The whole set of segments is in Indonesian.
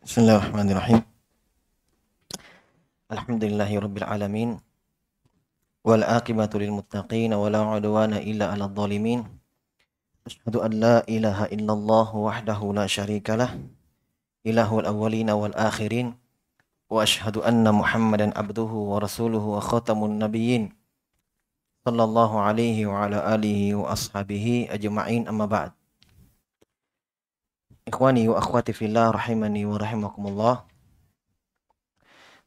Bismillahirrahmanirrahim. Alhamdulillahi rabbil alamin. Wal aqibatu lil muttaqin wa la udwana illa 'alal zalimin. Asyhadu an la ilaha illallah wahdahu la syarika lah. Ilahul awwalin wal akhirin. Wa asyhadu anna Muhammadan abduhu wa rasuluhu wa khatamun nabiyyin. Sallallahu alaihi wa ala alihi wa ashabihi ajma'in amma ba'd. Ikhwani wa akhwati fillah rahimani wa rahimakumullah.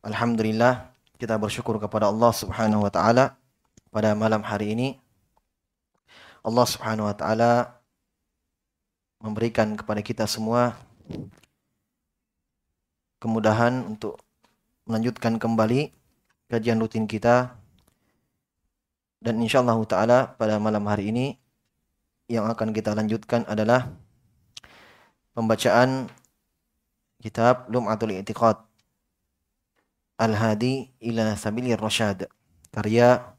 Alhamdulillah kita bersyukur kepada Allah Subhanahu wa taala pada malam hari ini. Allah Subhanahu wa taala memberikan kepada kita semua kemudahan untuk melanjutkan kembali kajian rutin kita dan insyaallah taala pada malam hari ini yang akan kita lanjutkan adalah pembacaan kitab Lum'atul I'tiqad. Al-Hadi ila Sabilir Rasyad karya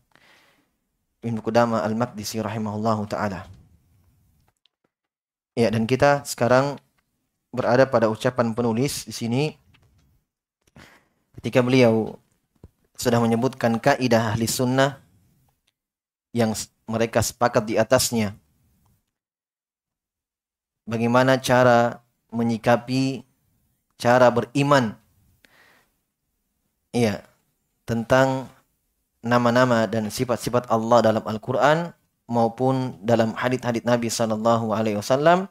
Ibnu Qudamah Al-Maqdisi rahimahullahu taala. Ya, dan kita sekarang berada pada ucapan penulis di sini. Ketika beliau sudah menyebutkan kaidah ahli sunnah yang mereka sepakat di atasnya bagaimana cara menyikapi cara beriman. Iya tentang nama-nama dan sifat-sifat Allah dalam Al-Qur'an maupun dalam hadits-hadits Nabi sallallahu alaihi wasallam.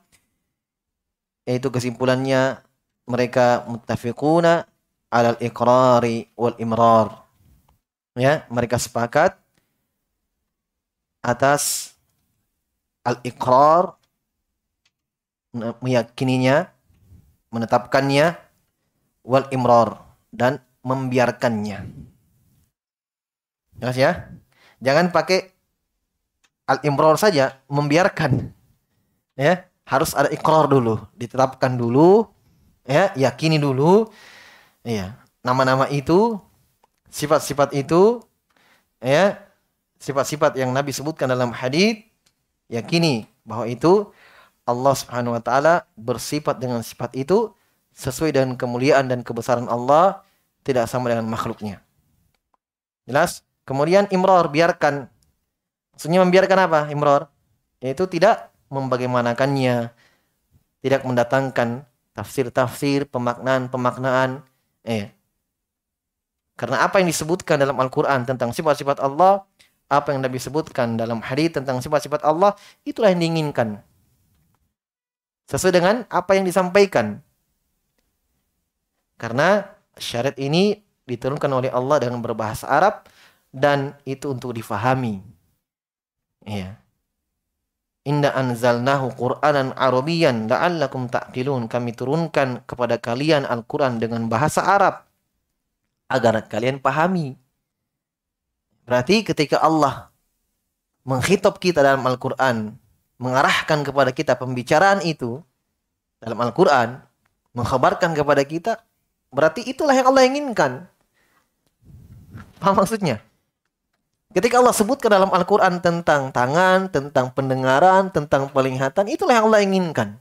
Yaitu kesimpulannya mereka muttafiquna alal iqrari wal imrar. Ya mereka sepakat atas al-iqrar meyakininya, menetapkannya, wal imror dan membiarkannya. Jelas ya? Jangan pakai al imror saja, membiarkan. Ya, harus ada ikrar dulu, ditetapkan dulu, ya, yakini dulu. Ya, nama-nama itu, sifat-sifat itu, ya, sifat-sifat yang Nabi sebutkan dalam hadis, yakini bahwa itu Allah Subhanahu wa taala bersifat dengan sifat itu sesuai dengan kemuliaan dan kebesaran Allah tidak sama dengan makhluknya. Jelas? Kemudian imror biarkan. Maksudnya membiarkan apa? Imror yaitu tidak membagaimanakannya, tidak mendatangkan tafsir-tafsir, pemaknaan-pemaknaan eh karena apa yang disebutkan dalam Al-Qur'an tentang sifat-sifat Allah, apa yang Nabi sebutkan dalam hadis tentang sifat-sifat Allah, itulah yang diinginkan. Sesuai dengan apa yang disampaikan. Karena syarat ini diturunkan oleh Allah dengan berbahasa Arab dan itu untuk difahami. Iya. Inna anzalnahu Qur'anan Arabiyan la'allakum ta'qilun. Kami turunkan kepada kalian Al-Qur'an dengan bahasa Arab agar kalian pahami. Berarti ketika Allah menghitab kita dalam Al-Qur'an mengarahkan kepada kita pembicaraan itu dalam Al-Quran, mengkhabarkan kepada kita, berarti itulah yang Allah inginkan. Paham maksudnya? Ketika Allah sebutkan dalam Al-Quran tentang tangan, tentang pendengaran, tentang penglihatan, itulah yang Allah inginkan.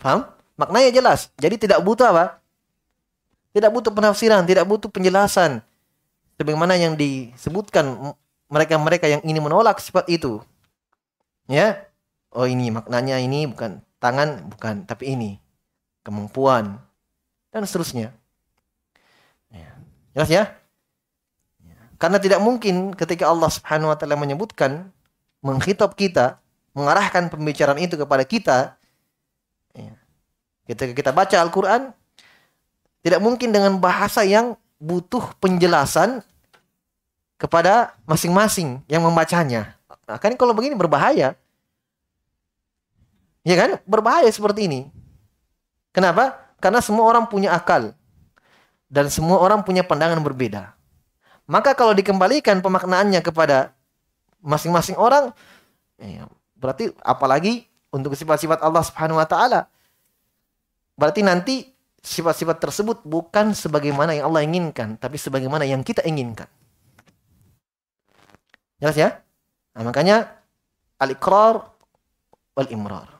Paham? Maknanya jelas. Jadi tidak butuh apa? Tidak butuh penafsiran, tidak butuh penjelasan. Sebagaimana yang disebutkan mereka-mereka yang ini menolak sifat itu. Ya. Oh ini maknanya ini bukan tangan, bukan, tapi ini kemampuan dan seterusnya. Ya. Jelas ya? ya? Karena tidak mungkin ketika Allah Subhanahu wa taala menyebutkan menghitab kita, mengarahkan pembicaraan itu kepada kita, ya. ketika kita baca Al-Qur'an tidak mungkin dengan bahasa yang butuh penjelasan kepada masing-masing yang membacanya. Nah, kan kalau begini berbahaya. Ya kan? Berbahaya seperti ini. Kenapa? Karena semua orang punya akal. Dan semua orang punya pandangan berbeda. Maka kalau dikembalikan pemaknaannya kepada masing-masing orang, ya, berarti apalagi untuk sifat-sifat Allah Subhanahu wa taala. Berarti nanti sifat-sifat tersebut bukan sebagaimana yang Allah inginkan, tapi sebagaimana yang kita inginkan. Jelas ya? Nah, makanya al-iqrar wal imrar.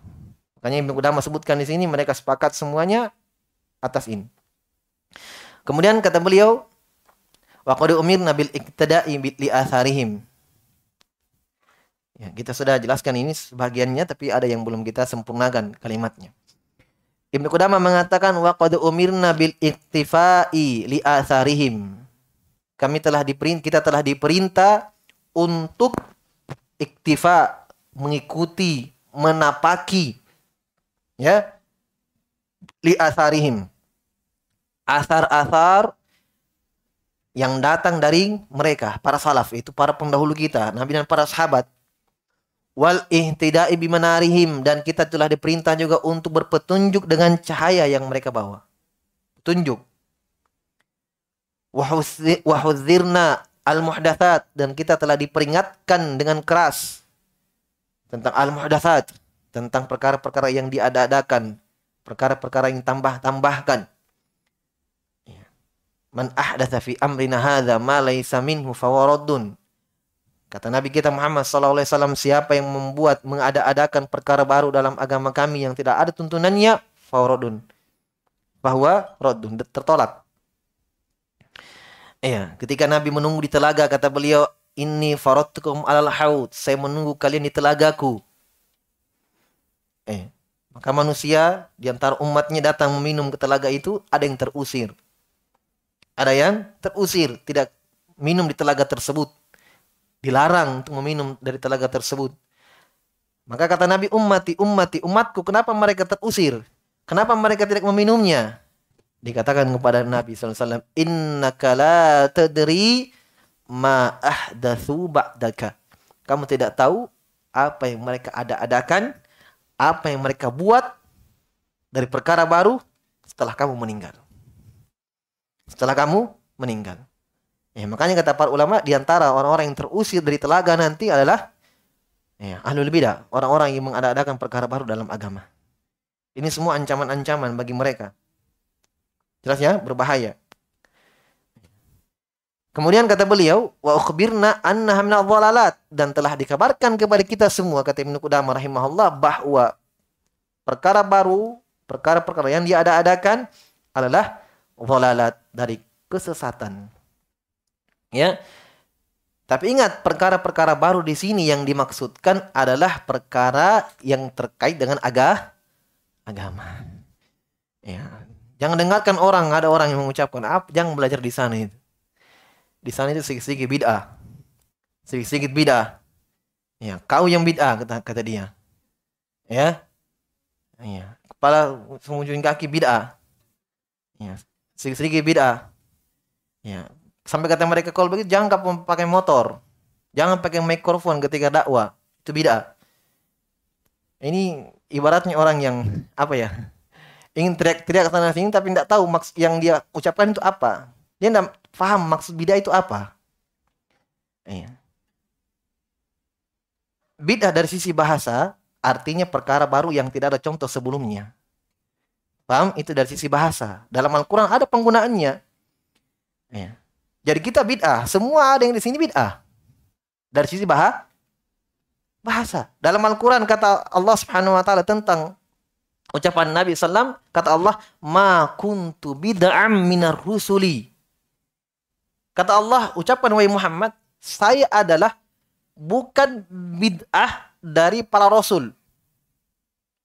Makanya Ibnu Qudamah sebutkan di sini mereka sepakat semuanya atas ini. Kemudian kata beliau, wa qad umirna bil iktada'i li atharihim. Ya, kita sudah jelaskan ini sebagiannya tapi ada yang belum kita sempurnakan kalimatnya. Ibnu Qudamah mengatakan wa qad umirna bil iktifai li atharihim. Kami telah diperintah kita telah diperintah untuk iktifa mengikuti menapaki ya li atharihim. Asar-asar yang datang dari mereka para salaf itu para pendahulu kita, nabi dan para sahabat wal ihtida'i bimanarihim dan kita telah diperintah juga untuk berpetunjuk dengan cahaya yang mereka bawa. Petunjuk. Wahudzirna al-muhdatsat dan kita telah diperingatkan dengan keras tentang al-muhdatsat, tentang perkara-perkara yang diada-adakan, perkara-perkara yang tambah-tambahkan. Ya. Man ahdatsa fi amrina hadza ma laysa minhu fawaradun Kata Nabi kita Muhammad SAW, siapa yang membuat mengada-adakan perkara baru dalam agama kami yang tidak ada tuntunannya, faurodun. Bahwa rodun, tertolak. Iya, ketika Nabi menunggu di telaga, kata beliau, ini faradtukum alal haud. Saya menunggu kalian di telagaku. Eh, maka manusia di antara umatnya datang meminum ke telaga itu, ada yang terusir. Ada yang terusir, tidak minum di telaga tersebut dilarang untuk meminum dari telaga tersebut. Maka kata Nabi ummati ummati umatku kenapa mereka terusir? Kenapa mereka tidak meminumnya? Dikatakan kepada Nabi SAW, Innaka la tadri ma ahdathu ba'daka. Kamu tidak tahu apa yang mereka ada-adakan, apa yang mereka buat dari perkara baru setelah kamu meninggal. Setelah kamu meninggal. Ya, makanya kata para ulama di antara orang-orang yang terusir dari telaga nanti adalah ya, ahlul bidah, orang-orang yang mengadakan perkara baru dalam agama. Ini semua ancaman-ancaman bagi mereka. Jelas ya, berbahaya. Kemudian kata beliau, wa ukhbirna annaha min dhalalat dan telah dikabarkan kepada kita semua kata Ibnu Qudamah rahimahullah bahwa perkara baru, perkara-perkara yang diada-adakan adalah dhalalat dari kesesatan. Ya. Tapi ingat, perkara-perkara baru di sini yang dimaksudkan adalah perkara yang terkait dengan aga, agama. Ya. Jangan dengarkan orang, ada orang yang mengucapkan, apa, jangan belajar di sana itu. Di sana itu sedikit-sedikit bid'ah. Sedikit-sedikit bid'ah. Ya, kau yang bid'ah kata, kata dia. Ya. Ya, kepala semujung kaki bid'ah. Ya, sedikit-sedikit bid'ah. Ya, Sampai kata mereka kalau begitu jangan pakai motor. Jangan pakai mikrofon ketika dakwah. Itu beda. Ini ibaratnya orang yang apa ya? Ingin teriak-teriak sana sini tapi tidak tahu maksud yang dia ucapkan itu apa. Dia tidak paham maksud bid'ah itu apa. Iya. Bid'ah dari sisi bahasa artinya perkara baru yang tidak ada contoh sebelumnya. Paham? Itu dari sisi bahasa. Dalam Al-Quran ada penggunaannya. Ya. Jadi kita bid'ah. Semua ada yang di sini bid'ah. Dari sisi bahasa. Bahasa. Dalam Al-Quran kata Allah subhanahu wa ta'ala tentang ucapan Nabi SAW. Kata Allah. Ma kuntu bid'am minar rusuli. Kata Allah, ucapan wahai Muhammad. Saya adalah bukan bid'ah dari para rasul.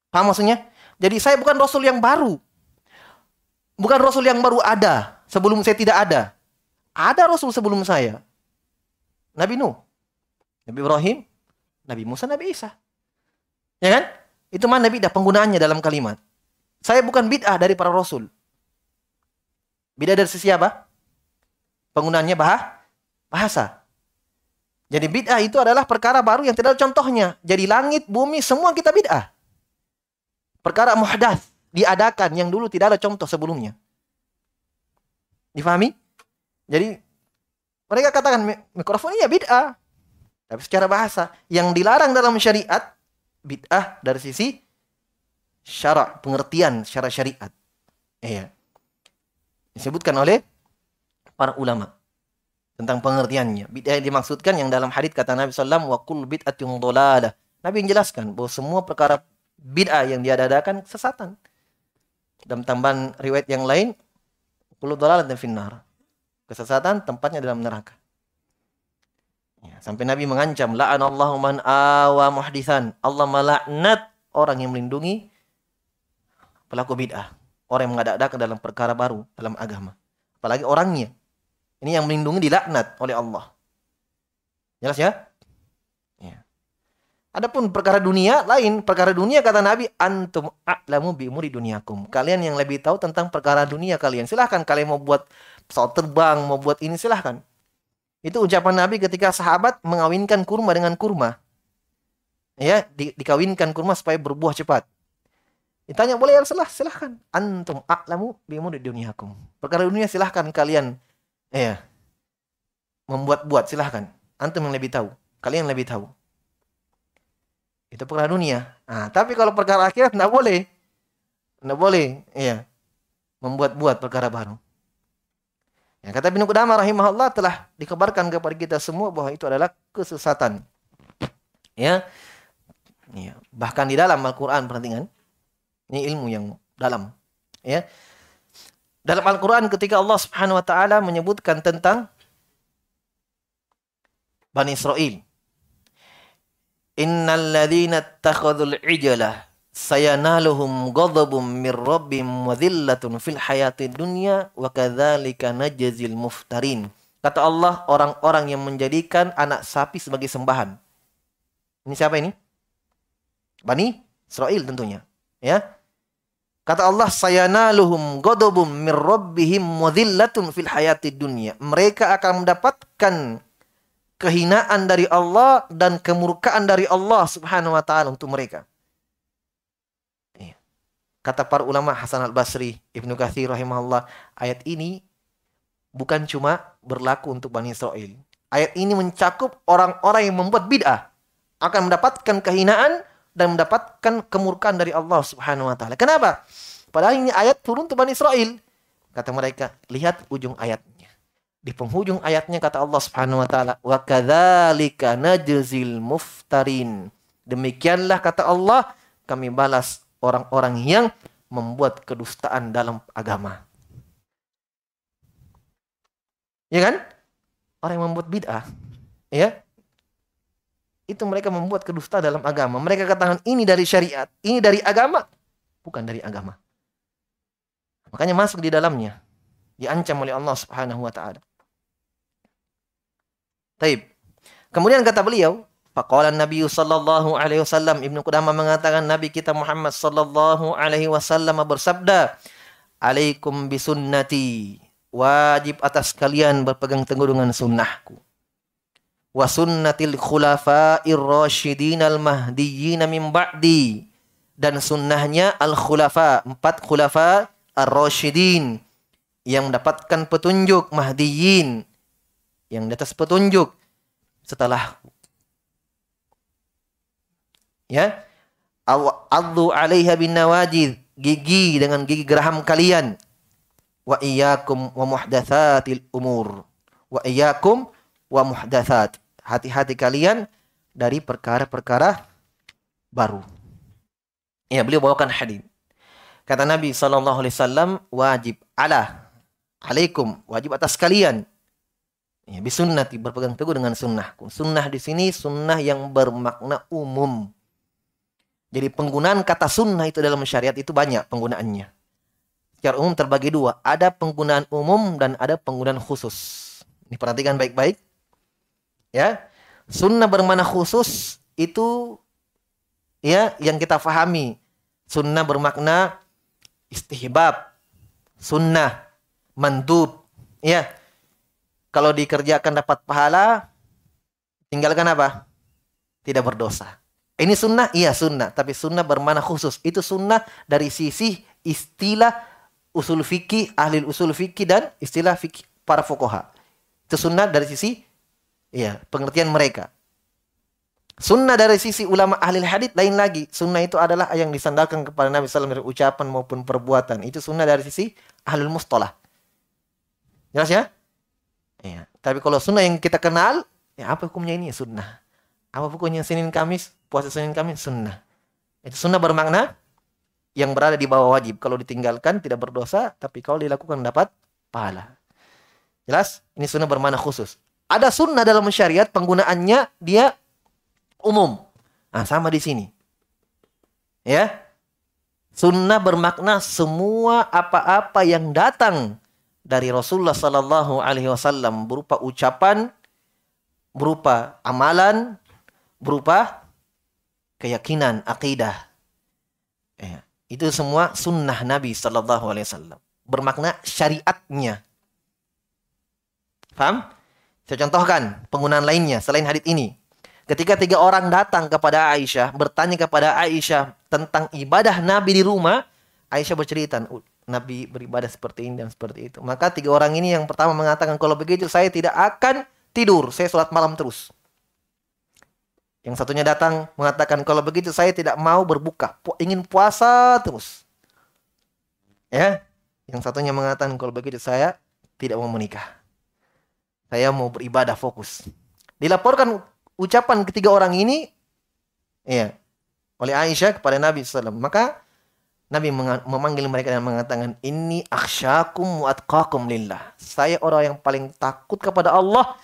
Paham maksudnya? Jadi saya bukan rasul yang baru. Bukan rasul yang baru ada. Sebelum saya tidak ada. Ada Rasul sebelum saya. Nabi Nuh, Nabi Ibrahim, Nabi Musa, Nabi Isa. Ya kan? Itu mana bid'ah penggunaannya dalam kalimat. Saya bukan bid'ah dari para Rasul. Bid'ah dari sisi apa? Penggunaannya bah bahasa. Jadi bid'ah itu adalah perkara baru yang tidak ada contohnya. Jadi langit, bumi, semua kita bid'ah. Perkara muhdath diadakan yang dulu tidak ada contoh sebelumnya. Difahami? Jadi mereka katakan mikrofon iya bid'ah. Tapi secara bahasa yang dilarang dalam syariat bid'ah dari sisi syarak, pengertian secara syariat. Iya. Disebutkan oleh para ulama tentang pengertiannya. Bid'ah yang dimaksudkan yang dalam hadis kata Nabi sallallahu wa kul bid'atin dhalalah. Nabi menjelaskan bahwa semua perkara Bid'ah yang diadakan sesatan. Dalam tambahan riwayat yang lain, kullu dan finnar. Kesesatan tempatnya dalam neraka. Ya, sampai Nabi mengancam, la'anallahu man awa muhdisan. Allah melaknat orang yang melindungi pelaku bid'ah. Orang yang mengadak dalam perkara baru dalam agama. Apalagi orangnya. Ini yang melindungi dilaknat oleh Allah. Jelas ya? ya. Adapun perkara dunia lain, perkara dunia kata Nabi antum a'lamu bi umuri duniakum. Kalian yang lebih tahu tentang perkara dunia kalian. Silahkan kalian mau buat pesawat terbang, mau buat ini silahkan. Itu ucapan Nabi ketika sahabat mengawinkan kurma dengan kurma. Ya, di, dikawinkan kurma supaya berbuah cepat. Ditanya boleh ya salah, silahkan. Antum a'lamu bi umuri duniakum. Perkara dunia silahkan kalian ya membuat-buat silahkan. Antum yang lebih tahu. Kalian yang lebih tahu. Itu perkara dunia. Nah, tapi kalau perkara akhirat tidak boleh. Tidak boleh. Iya. Membuat-buat perkara baru. Ya, kata Ibnu Qudamah rahimahullah telah dikabarkan kepada kita semua bahwa itu adalah kesesatan. Ya. ya. Bahkan di dalam Al-Qur'an perhatikan. Ini ilmu yang dalam. Ya. Dalam Al-Qur'an ketika Allah Subhanahu wa taala menyebutkan tentang Bani Israel. Innal ladzina ittakhadhul sayanaluhum ghadabun mir rabbim wa dhillatun fil hayatid dunya wa kadzalika najzil muftarin. Kata Allah, orang-orang yang menjadikan anak sapi sebagai sembahan. Ini siapa ini? Bani Israel tentunya, ya. Kata Allah, sayanaluhum ghadabun mir rabbihim wa dhillatun fil hayatid dunya. Mereka akan mendapatkan kehinaan dari Allah dan kemurkaan dari Allah Subhanahu wa taala untuk mereka. Kata para ulama Hasan al-Basri, Ibnu Katsir rahimahullah, ayat ini bukan cuma berlaku untuk Bani Israel. Ayat ini mencakup orang-orang yang membuat bid'ah akan mendapatkan kehinaan dan mendapatkan kemurkaan dari Allah Subhanahu wa taala. Kenapa? Padahal ini ayat turun untuk Bani Israel. Kata mereka, lihat ujung ayat. Di penghujung ayatnya kata Allah Subhanahu wa taala, "Wa kadzalika najzil muftarin." Demikianlah kata Allah, kami balas orang-orang yang membuat kedustaan dalam agama. Ya kan? Orang yang membuat bid'ah, ya. Itu mereka membuat kedustaan dalam agama. Mereka katakan ini dari syariat, ini dari agama, bukan dari agama. Makanya masuk di dalamnya. Diancam oleh Allah Subhanahu wa taala. Taib. Kemudian kata beliau, Faqala Nabi sallallahu alaihi wasallam Ibnu Qudamah mengatakan Nabi kita Muhammad sallallahu alaihi wasallam bersabda, "Alaikum bisunnati." Wajib atas kalian berpegang teguh dengan sunnahku. Wa sunnatil khulafa'ir rasyidin al mahdiyyin min ba'di. Dan sunnahnya al khulafa, empat khulafa ar-rasyidin yang mendapatkan petunjuk mahdiyin yang di atas petunjuk setelah ya. Addu 'alaiha bin nawajid. Gigi dengan gigi geraham kalian. Wa iyyakum wa muhdatsatil umur. Wa iyyakum wa muhdatsat. Hati-hati kalian dari perkara-perkara baru. Ya beliau bawakan hadis. Kata Nabi sallallahu alaihi wasallam wajib ala. Alaikum. Wajib atas kalian. Ya, bisunnati berpegang teguh dengan sunnahku. Sunnah di sini sunnah yang bermakna umum. Jadi penggunaan kata sunnah itu dalam syariat itu banyak penggunaannya. Secara umum terbagi dua. Ada penggunaan umum dan ada penggunaan khusus. Ini perhatikan baik-baik. Ya, sunnah bermakna khusus itu ya yang kita fahami. Sunnah bermakna istihbab, sunnah, mandub, ya kalau dikerjakan dapat pahala, tinggalkan apa? Tidak berdosa. Ini sunnah? Iya sunnah. Tapi sunnah bermana khusus. Itu sunnah dari sisi istilah usul fikih, ahli usul fikih dan istilah fikih para fukoha. Itu sunnah dari sisi iya, pengertian mereka. Sunnah dari sisi ulama ahli hadith lain lagi. Sunnah itu adalah yang disandarkan kepada Nabi SAW dari ucapan maupun perbuatan. Itu sunnah dari sisi ahli mustalah. Jelas ya? Ya. Tapi kalau sunnah yang kita kenal, ya apa hukumnya ini? Sunnah. Apa hukumnya Senin Kamis? Puasa Senin Kamis? Sunnah. Itu sunnah bermakna yang berada di bawah wajib. Kalau ditinggalkan tidak berdosa, tapi kalau dilakukan dapat pahala. Jelas? Ini sunnah bermakna khusus. Ada sunnah dalam syariat penggunaannya dia umum. Nah, sama di sini. Ya. Sunnah bermakna semua apa-apa yang datang dari Rasulullah Sallallahu Alaihi Wasallam berupa ucapan, berupa amalan, berupa keyakinan, akidah. Ya. Itu semua sunnah Nabi Sallallahu Alaihi Wasallam. Bermakna syariatnya. Paham? Saya contohkan penggunaan lainnya selain hadits ini. Ketika tiga orang datang kepada Aisyah, bertanya kepada Aisyah tentang ibadah Nabi di rumah, Aisyah bercerita, Nabi beribadah seperti ini dan seperti itu. Maka tiga orang ini yang pertama mengatakan, kalau begitu saya tidak akan tidur, saya sholat malam terus. Yang satunya datang mengatakan, kalau begitu saya tidak mau berbuka, ingin puasa terus. Ya, yang satunya mengatakan, kalau begitu saya tidak mau menikah. Saya mau beribadah fokus. Dilaporkan ucapan ketiga orang ini ya oleh Aisyah kepada Nabi SAW. Maka Nabi memanggil mereka dan mengatakan, Ini aksyakum wa atqakum lillah. Saya orang yang paling takut kepada Allah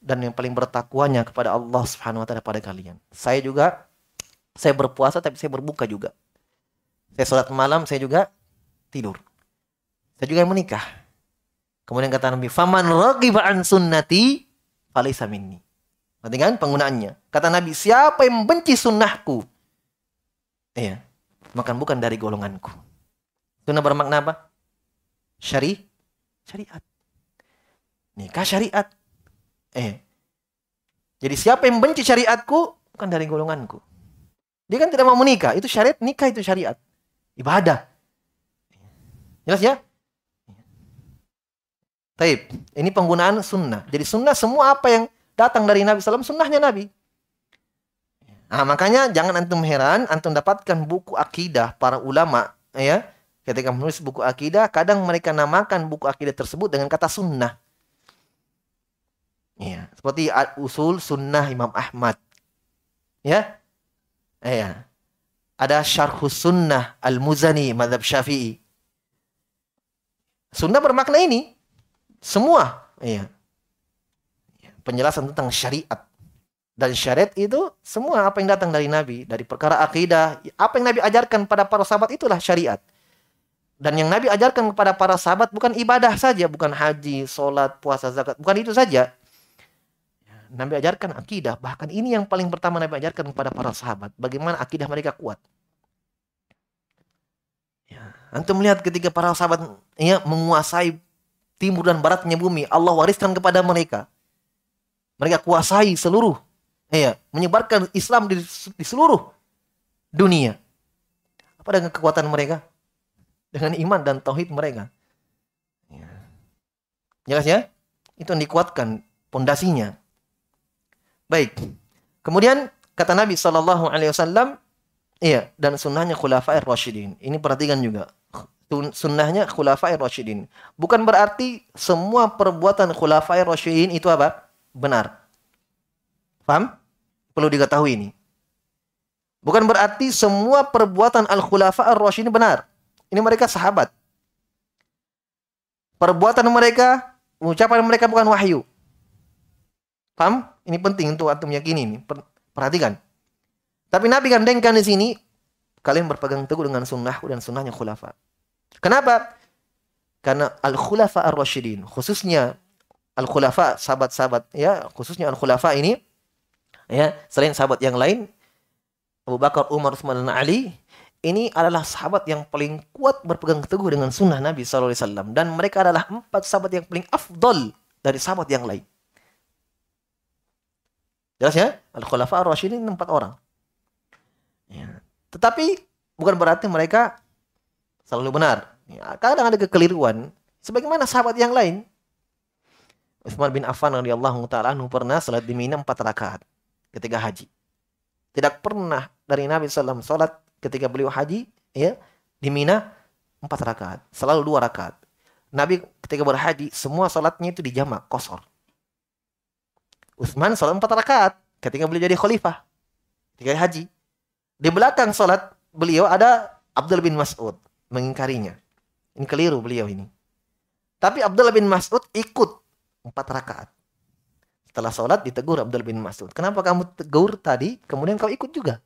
dan yang paling bertakwanya kepada Allah Subhanahu wa taala pada kalian. Saya juga saya berpuasa tapi saya berbuka juga. Saya sholat malam, saya juga tidur. Saya juga menikah. Kemudian kata Nabi, "Faman raghiba an sunnati falaysa minni." Berarti kan penggunaannya. Kata Nabi, siapa yang membenci sunnahku? Iya. Maka bukan dari golonganku. Sunnah bermakna apa? Syari, syariat. Nikah syariat. Eh. Jadi siapa yang membenci syariatku? Bukan dari golonganku. Dia kan tidak mau menikah. Itu syariat, nikah itu syariat. Ibadah. Jelas ya? Taib. Ini penggunaan sunnah. Jadi sunnah semua apa yang datang dari Nabi SAW, sunnahnya Nabi. Nah, makanya jangan antum heran, antum dapatkan buku akidah para ulama, ya. Ketika menulis buku akidah, kadang mereka namakan buku akidah tersebut dengan kata sunnah. Ya, seperti usul sunnah Imam Ahmad. Ya. Ya. Ada syarhus sunnah Al-Muzani, madhab syafi'i. Sunnah bermakna ini. Semua. Iya. Penjelasan tentang syariat. Dan syariat itu semua apa yang datang dari Nabi. Dari perkara akidah. Apa yang Nabi ajarkan pada para sahabat itulah syariat. Dan yang Nabi ajarkan kepada para sahabat bukan ibadah saja. Bukan haji, sholat, puasa, zakat. Bukan itu saja. Nabi ajarkan akidah. Bahkan ini yang paling pertama Nabi ajarkan kepada para sahabat. Bagaimana akidah mereka kuat. Ya. Antum melihat ketika para sahabat ya, menguasai timur dan baratnya bumi Allah wariskan kepada mereka. Mereka kuasai seluruh ya, menyebarkan Islam di, di seluruh dunia. Apa dengan kekuatan mereka? Dengan iman dan tauhid mereka. Ya. Jelas ya? Itu yang dikuatkan pondasinya. Baik. Kemudian kata Nabi Shallallahu Alaihi Wasallam, iya dan sunnahnya khulafair rasyidin. Ini perhatikan juga sunnahnya khulafai rasyidin. Bukan berarti semua perbuatan khulafai rasyidin itu apa? Benar. Paham? Perlu diketahui ini. Bukan berarti semua perbuatan al-khulafa ar-rasyidin benar. Ini mereka sahabat. Perbuatan mereka, ucapan mereka bukan wahyu. Paham? Ini penting untuk antum yakini ini. Perhatikan. Tapi Nabi gandengkan di sini, kalian berpegang teguh dengan sunnahku dan sunnahnya khulafa. Kenapa? Karena al-khulafa ar-rasyidin, khususnya al-khulafa sahabat-sahabat ya, khususnya al-khulafa ini ya, selain sahabat yang lain Abu Bakar, Umar, Utsman dan Ali ini adalah sahabat yang paling kuat berpegang teguh dengan sunnah Nabi SAW. Dan mereka adalah empat sahabat yang paling afdol dari sahabat yang lain. Jelas ya? Al-Khulafa ar-Rasyidin empat orang. Ya. Tetapi bukan berarti mereka selalu benar. Ya, kadang ada kekeliruan. Sebagaimana sahabat yang lain. Utsman bin Affan radhiyallahu taala pernah salat di Mina 4 rakaat ketika haji. Tidak pernah dari Nabi SAW salat ketika beliau haji ya di Mina 4 rakaat, selalu dua rakaat. Nabi ketika berhaji semua salatnya itu dijamak kosor. Utsman salat 4 rakaat ketika beliau jadi khalifah ketika haji. Di belakang salat beliau ada Abdul bin Mas'ud mengingkarinya. Ini keliru beliau ini. Tapi Abdullah bin Mas'ud ikut empat rakaat. Setelah sholat ditegur Abdul bin Mas'ud. Kenapa kamu tegur tadi, kemudian kau ikut juga?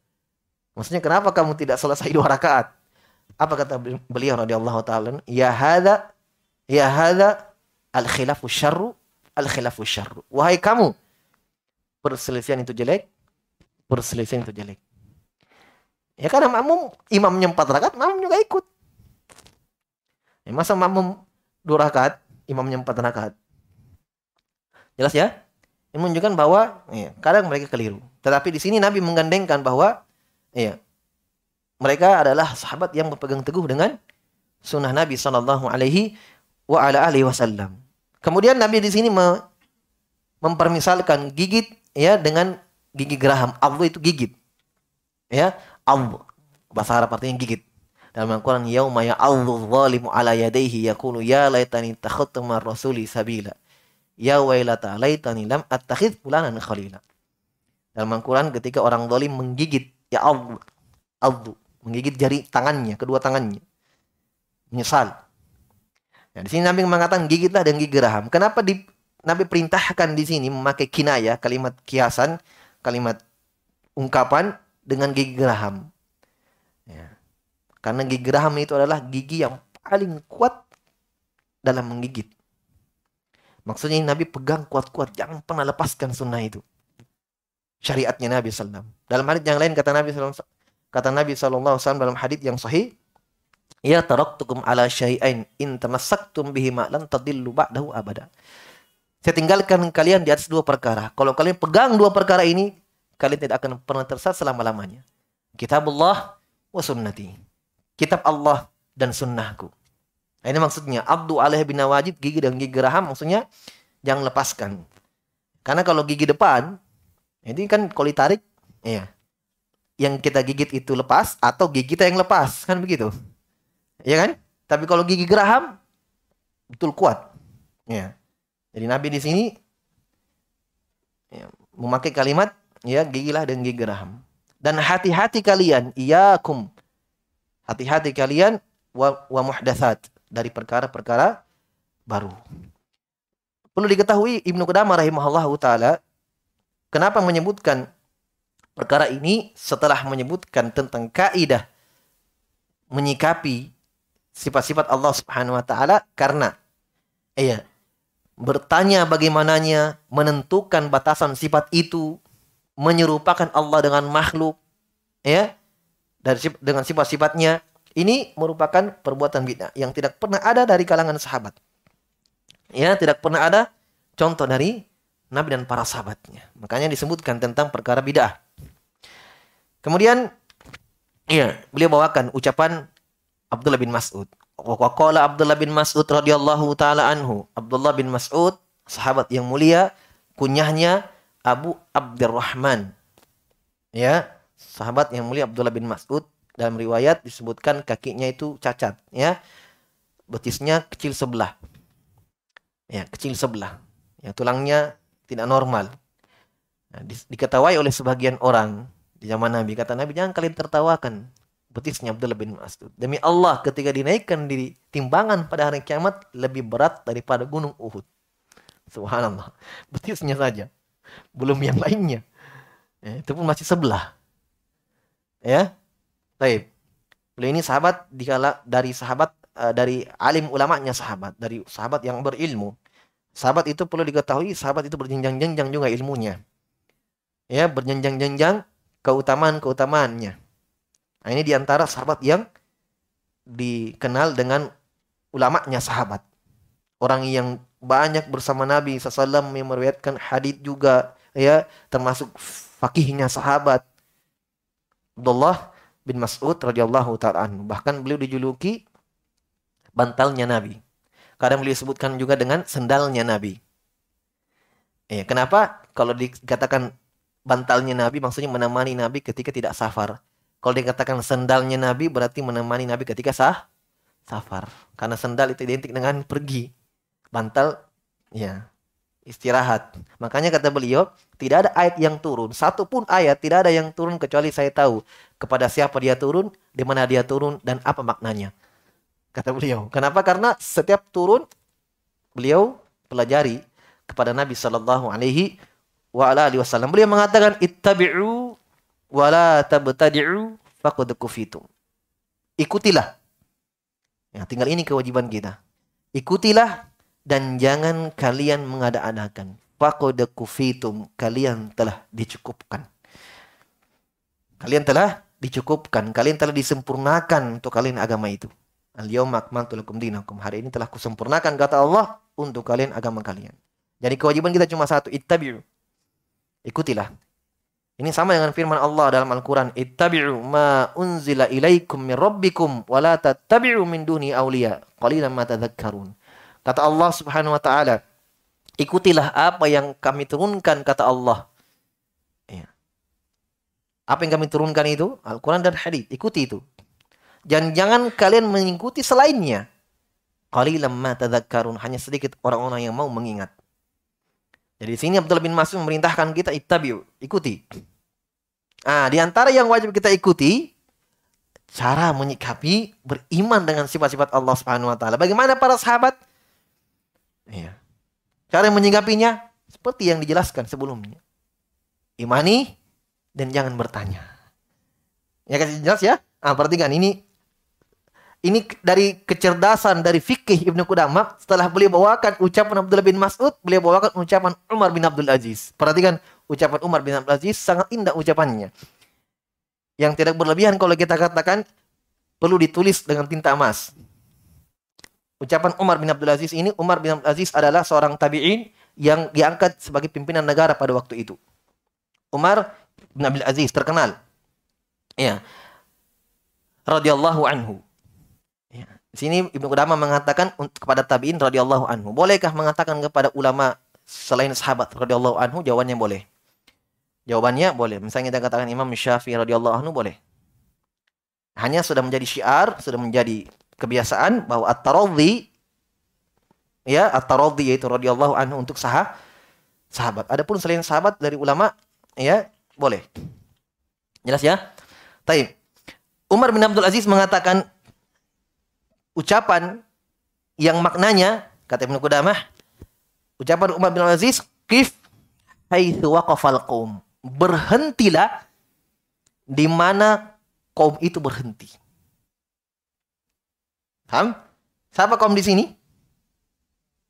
Maksudnya kenapa kamu tidak selesai dua rakaat? Apa kata beliau radhiyallahu taala? Ya hada, ya hada al khilafu syarru, al khilafu syarru. Wahai kamu, perselisihan itu jelek, perselisihan itu jelek. Ya karena makmum imamnya empat rakaat, makmum juga ikut. Ya, masa makmum dua rakaat, imamnya empat rakaat. Jelas ya? Ini menunjukkan bahwa ya, kadang mereka keliru. Tetapi di sini Nabi menggandengkan bahwa ya, mereka adalah sahabat yang berpegang teguh dengan sunnah Nabi Shallallahu wa ala alihi Wasallam. Kemudian Nabi di sini mempermisalkan gigit ya dengan gigi geraham. Allah itu gigit. Ya, Allah. Bahasa Arab artinya gigit. Dalam Al-Quran, Yauma ya'allu zalimu ala yadayhi yakulu ya laitani takhuttu rasuli sabila ya wailata laitani lam attakhidh fulanan khalila. Dalam Al-Quran ketika orang zalim menggigit ya Allah, Allah menggigit jari tangannya, kedua tangannya. Menyesal. Nah, di sini Nabi mengatakan gigitlah dengan gigi geraham. Kenapa di, Nabi perintahkan di sini memakai kinaya, kalimat kiasan, kalimat ungkapan dengan gigi geraham. Ya. Karena gigi geraham itu adalah gigi yang paling kuat dalam menggigit. Maksudnya Nabi pegang kuat-kuat, jangan pernah lepaskan sunnah itu. Syariatnya Nabi SAW. Dalam hadis yang lain kata Nabi SAW, kata Nabi SAW dalam hadis yang sahih, Ya taraktukum ala syai'ain in tamassaktum bihi ma lan tadillu ba'dahu abada. Saya tinggalkan kalian di atas dua perkara. Kalau kalian pegang dua perkara ini, kalian tidak akan pernah tersesat selama-lamanya. Kitabullah wa sunnati. Kitab Allah dan sunnahku. Nah, ini maksudnya abdu alaih bin nawajid gigi dan gigi geraham maksudnya jangan lepaskan. Karena kalau gigi depan ini kan kalau ditarik ya yang kita gigit itu lepas atau gigi kita yang lepas kan begitu. Ya kan? Tapi kalau gigi geraham betul kuat. Ya. Jadi Nabi di sini ya, memakai kalimat ya gigilah dan gigi geraham. Dan hati-hati kalian, iyakum. Hati-hati kalian wa, wa dari perkara-perkara baru. Perlu diketahui Ibnu Qudamah rahimahullah taala kenapa menyebutkan perkara ini setelah menyebutkan tentang kaidah menyikapi sifat-sifat Allah Subhanahu wa taala karena iya bertanya bagaimananya menentukan batasan sifat itu menyerupakan Allah dengan makhluk ya dari dengan sifat-sifatnya ini merupakan perbuatan bid'ah yang tidak pernah ada dari kalangan sahabat. Ya, tidak pernah ada contoh dari Nabi dan para sahabatnya. Makanya disebutkan tentang perkara bid'ah. Kemudian ya, beliau bawakan ucapan Abdullah bin Mas'ud. Waqala Abdullah bin Mas'ud radhiyallahu taala anhu. Abdullah bin Mas'ud, sahabat yang mulia, kunyahnya Abu Abdurrahman. Ya, sahabat yang mulia Abdullah bin Mas'ud. Dalam riwayat disebutkan kakinya itu cacat ya. Betisnya kecil sebelah. Ya kecil sebelah. Ya tulangnya tidak normal. Nah, di, diketahui oleh sebagian orang di zaman Nabi. Kata Nabi jangan kalian tertawakan betisnya Abdullah bin Mas'ud demi Allah ketika dinaikkan di timbangan pada hari kiamat lebih berat daripada gunung Uhud subhanallah betisnya saja belum yang lainnya ya, itu pun masih sebelah ya Taib. Beliau ini sahabat dikala dari sahabat uh, dari alim ulamanya sahabat, dari sahabat yang berilmu. Sahabat itu perlu diketahui, sahabat itu berjenjang-jenjang juga ilmunya. Ya, berjenjang-jenjang keutamaan-keutamaannya. Nah, ini di antara sahabat yang dikenal dengan ulamanya sahabat. Orang yang banyak bersama Nabi SAW yang meriwayatkan hadis juga ya termasuk fakihnya sahabat Abdullah bin Mas'ud radhiyallahu taala Bahkan beliau dijuluki bantalnya Nabi. Kadang beliau sebutkan juga dengan sendalnya Nabi. Ya, kenapa? Kalau dikatakan bantalnya Nabi maksudnya menemani Nabi ketika tidak safar. Kalau dikatakan sendalnya Nabi berarti menemani Nabi ketika sah safar. Karena sendal itu identik dengan pergi. Bantal ya istirahat. Makanya kata beliau, tidak ada ayat yang turun. Satu pun ayat tidak ada yang turun kecuali saya tahu kepada siapa dia turun, di mana dia turun, dan apa maknanya. Kata beliau. Kenapa? Karena setiap turun, beliau pelajari kepada Nabi Shallallahu Alaihi Wasallam. Beliau mengatakan, ittabi'u wa la tabtadi'u faqad kufitum. Ikutilah. Ya, tinggal ini kewajiban kita. Ikutilah dan jangan kalian mengada-adakan. Faqad kufitum, kalian telah dicukupkan. Kalian telah dicukupkan, kalian telah disempurnakan untuk kalian agama itu. Al-yawma akmaltu lakum dinakum. Hari ini telah kusempurnakan kata Allah untuk kalian agama kalian. Jadi kewajiban kita cuma satu, ittabi'u. Ikutilah. Ini sama dengan firman Allah dalam Al-Quran. Ittabi'u ma unzila ilaikum min rabbikum wa la tattabi'u min duni awliya. Qalilan ma tadhakkarun. Kata Allah Subhanahu wa taala, ikutilah apa yang kami turunkan kata Allah. Ya. Apa yang kami turunkan itu? Al-Quran dan hadis. Ikuti itu. Dan jangan kalian mengikuti selainnya. Qalilan ma tadhakkarun. Hanya sedikit orang-orang yang mau mengingat. Jadi di sini Abdullah bin Mas'ud memerintahkan kita ittabi'u, ikuti. Ah, di antara yang wajib kita ikuti cara menyikapi beriman dengan sifat-sifat Allah Subhanahu wa taala. Bagaimana para sahabat? Iya. Cara menyikapinya seperti yang dijelaskan sebelumnya. Imani dan jangan bertanya. Ya kasih jelas ya? Ah, perhatikan ini ini dari kecerdasan dari fikih Ibnu Qudamah setelah beliau bawakan ucapan Abdullah bin Mas'ud, beliau bawakan ucapan Umar bin Abdul Aziz. Perhatikan ucapan Umar bin Abdul Aziz sangat indah ucapannya. Yang tidak berlebihan kalau kita katakan perlu ditulis dengan tinta emas ucapan Umar bin Abdul Aziz ini, Umar bin Abdul Aziz adalah seorang tabi'in yang diangkat sebagai pimpinan negara pada waktu itu. Umar bin Abdul Aziz terkenal. Ya. radhiyallahu anhu. Sini Ibnu Qudamah mengatakan kepada tabi'in radhiyallahu anhu. Bolehkah mengatakan kepada ulama selain sahabat radhiyallahu anhu? Jawabannya boleh. Jawabannya boleh. Misalnya kita katakan Imam Syafi'i radhiyallahu anhu boleh. Hanya sudah menjadi syiar, sudah menjadi kebiasaan bahwa at-taradhi ya at-taradhi yaitu radhiyallahu anhu untuk sah sahabat. Adapun selain sahabat dari ulama ya boleh. Jelas ya? Taib. Umar bin Abdul Aziz mengatakan ucapan yang maknanya kata Ibnu Qudamah ucapan Umar bin Aziz kif haitsu waqafal qaum. Berhentilah di mana kaum itu berhenti. Paham? Siapa kaum di sini?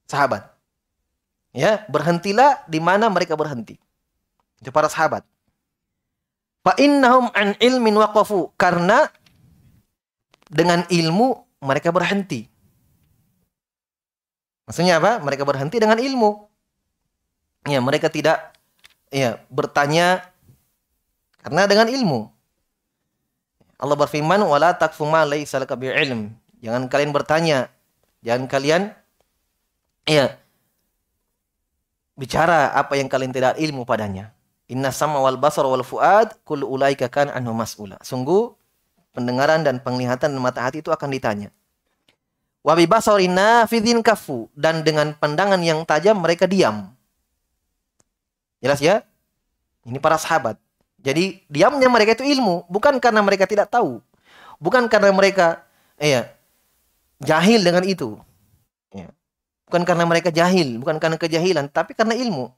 Sahabat. Ya, berhentilah di mana mereka berhenti. Itu para sahabat. Fa innahum an ilmin waqafu karena dengan ilmu mereka berhenti. Maksudnya apa? Mereka berhenti dengan ilmu. Ya, mereka tidak ya bertanya karena dengan ilmu. Allah berfirman wala takfu ma laysa laka ilm. Jangan kalian bertanya. Jangan kalian ya bicara apa yang kalian tidak ilmu padanya. Inna sama wal basar wal fuad kul ulaika kan anhu mas'ula. Sungguh pendengaran dan penglihatan dan mata hati itu akan ditanya. Wa bi basarina fidhin kafu dan dengan pandangan yang tajam mereka diam. Jelas ya? Ini para sahabat. Jadi diamnya mereka itu ilmu, bukan karena mereka tidak tahu. Bukan karena mereka iya, jahil dengan itu. Ya. Bukan karena mereka jahil, bukan karena kejahilan, tapi karena ilmu.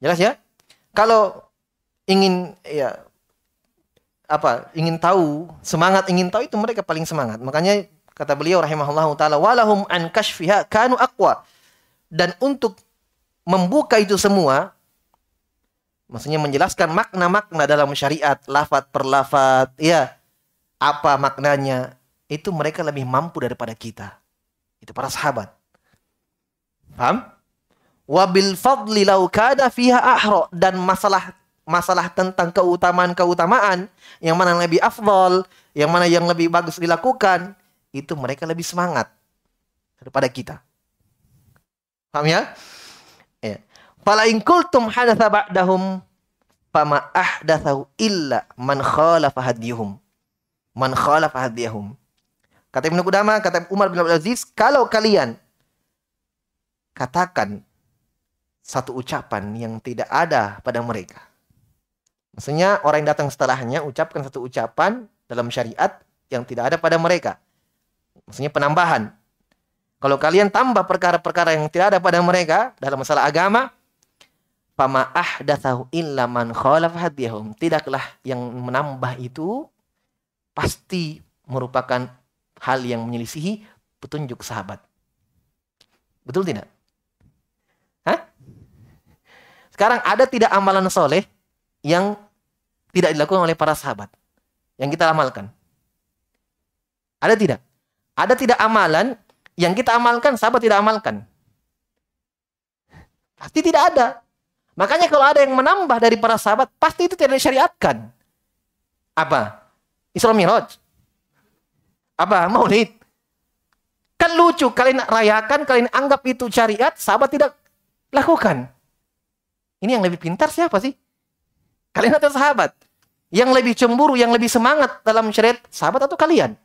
Jelas ya? Kalau ingin ya apa ingin tahu semangat ingin tahu itu mereka paling semangat makanya kata beliau rahimahullah taala walahum an kashfiha kanu aqwa dan untuk membuka itu semua maksudnya menjelaskan makna-makna dalam syariat lafat per lafat ya apa maknanya itu mereka lebih mampu daripada kita. Itu para sahabat. Paham? Wabil fadli lau kada fiha ahro. Dan masalah masalah tentang keutamaan-keutamaan. Yang mana yang lebih afdol. Yang mana yang lebih bagus dilakukan. Itu mereka lebih semangat. Daripada kita. Paham ya? Ya. Fala in kultum hadatha ba'dahum fama ahdathahu illa man khalafa hadiyuhum. Man khalafa hadiyahum. Kata Ibnu Qudama, kata Umar bin Abdul Aziz, kalau kalian katakan satu ucapan yang tidak ada pada mereka. Maksudnya orang yang datang setelahnya ucapkan satu ucapan dalam syariat yang tidak ada pada mereka. Maksudnya penambahan. Kalau kalian tambah perkara-perkara yang tidak ada pada mereka dalam masalah agama, fama ahdatsahu illa man khalaf hadiyahum. Tidaklah yang menambah itu pasti merupakan hal yang menyelisihi petunjuk sahabat. Betul tidak? Hah? Sekarang ada tidak amalan soleh yang tidak dilakukan oleh para sahabat yang kita amalkan? Ada tidak? Ada tidak amalan yang kita amalkan, sahabat tidak amalkan? Pasti tidak ada. Makanya kalau ada yang menambah dari para sahabat, pasti itu tidak disyariatkan. Apa? Isra Miraj. Apa? Maulid. Kan lucu, kalian rayakan, kalian anggap itu syariat, sahabat tidak lakukan. Ini yang lebih pintar siapa sih? Kalian atau sahabat? Yang lebih cemburu, yang lebih semangat dalam syariat, sahabat atau kalian?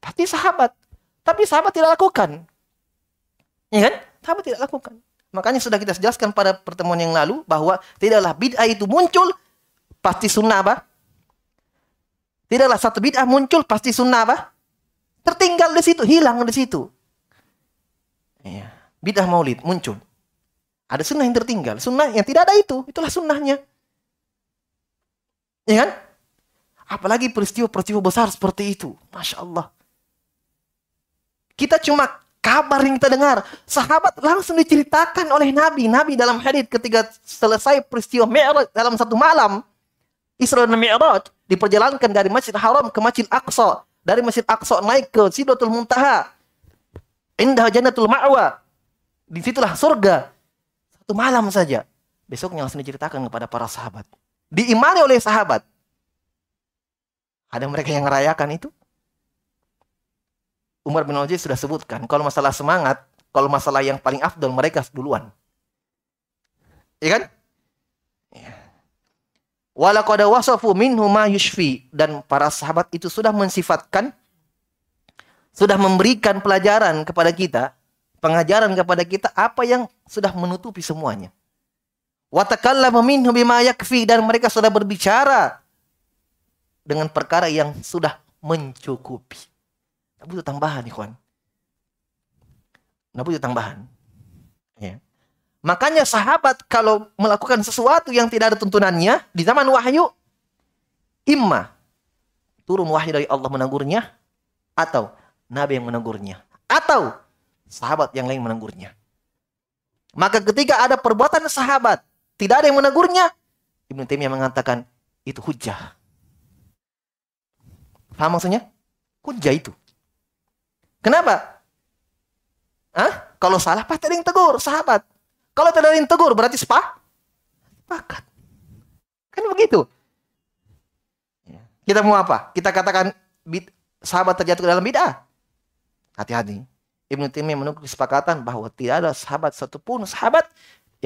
Pasti sahabat. Tapi sahabat tidak lakukan. Ya kan? Sahabat tidak lakukan. Makanya sudah kita jelaskan pada pertemuan yang lalu bahwa tidaklah bid'ah itu muncul pasti sunnah apa? Tidaklah satu bid'ah muncul pasti sunnah apa? Tertinggal di situ, hilang di situ. Ya. Bid'ah maulid muncul. Ada sunnah yang tertinggal. Sunnah yang tidak ada itu. Itulah sunnahnya. Ya kan? Apalagi peristiwa-peristiwa besar seperti itu. Masya Allah. Kita cuma kabar yang kita dengar. Sahabat langsung diceritakan oleh Nabi. Nabi dalam hadis ketika selesai peristiwa Mi'raj dalam satu malam. Isra dan Mi'raj diperjalankan dari Masjid Haram ke Masjid Aqsa. Dari Masjid Aqsa naik ke Sidratul Muntaha. Indah Jannatul Ma'wa. Di situlah surga. Satu malam saja. Besoknya langsung diceritakan kepada para sahabat. Diimani oleh sahabat. Ada mereka yang merayakan itu? Umar bin Aziz sudah sebutkan, kalau masalah semangat, kalau masalah yang paling afdol mereka duluan. Iya kan? Ya. Walaqad wasafu minhu ma yushfi dan para sahabat itu sudah mensifatkan sudah memberikan pelajaran kepada kita, pengajaran kepada kita apa yang sudah menutupi semuanya. Wa takallama minhu bima yakfi dan mereka sudah berbicara dengan perkara yang sudah mencukupi. Nggak butuh tambahan, ikhwan. Nggak butuh tambahan. Ya. Makanya sahabat kalau melakukan sesuatu yang tidak ada tuntunannya di zaman wahyu, imma turun wahyu dari Allah menegurnya, atau Nabi yang menegurnya, atau sahabat yang lain menegurnya. Maka ketika ada perbuatan sahabat, tidak ada yang menegurnya, Ibnu Taimiyah mengatakan itu hujah. Paham maksudnya? Hujah itu. Kenapa? Hah? Kalau salah pasti ada yang tegur, sahabat. Kalau tidak ada yang tegur berarti sepa? Sepakat. Kan begitu. Ya. Kita mau apa? Kita katakan sahabat terjatuh ke dalam bid'ah. Hati-hati. Ibnu Taimiyah menunggu kesepakatan bahwa tidak ada sahabat satupun sahabat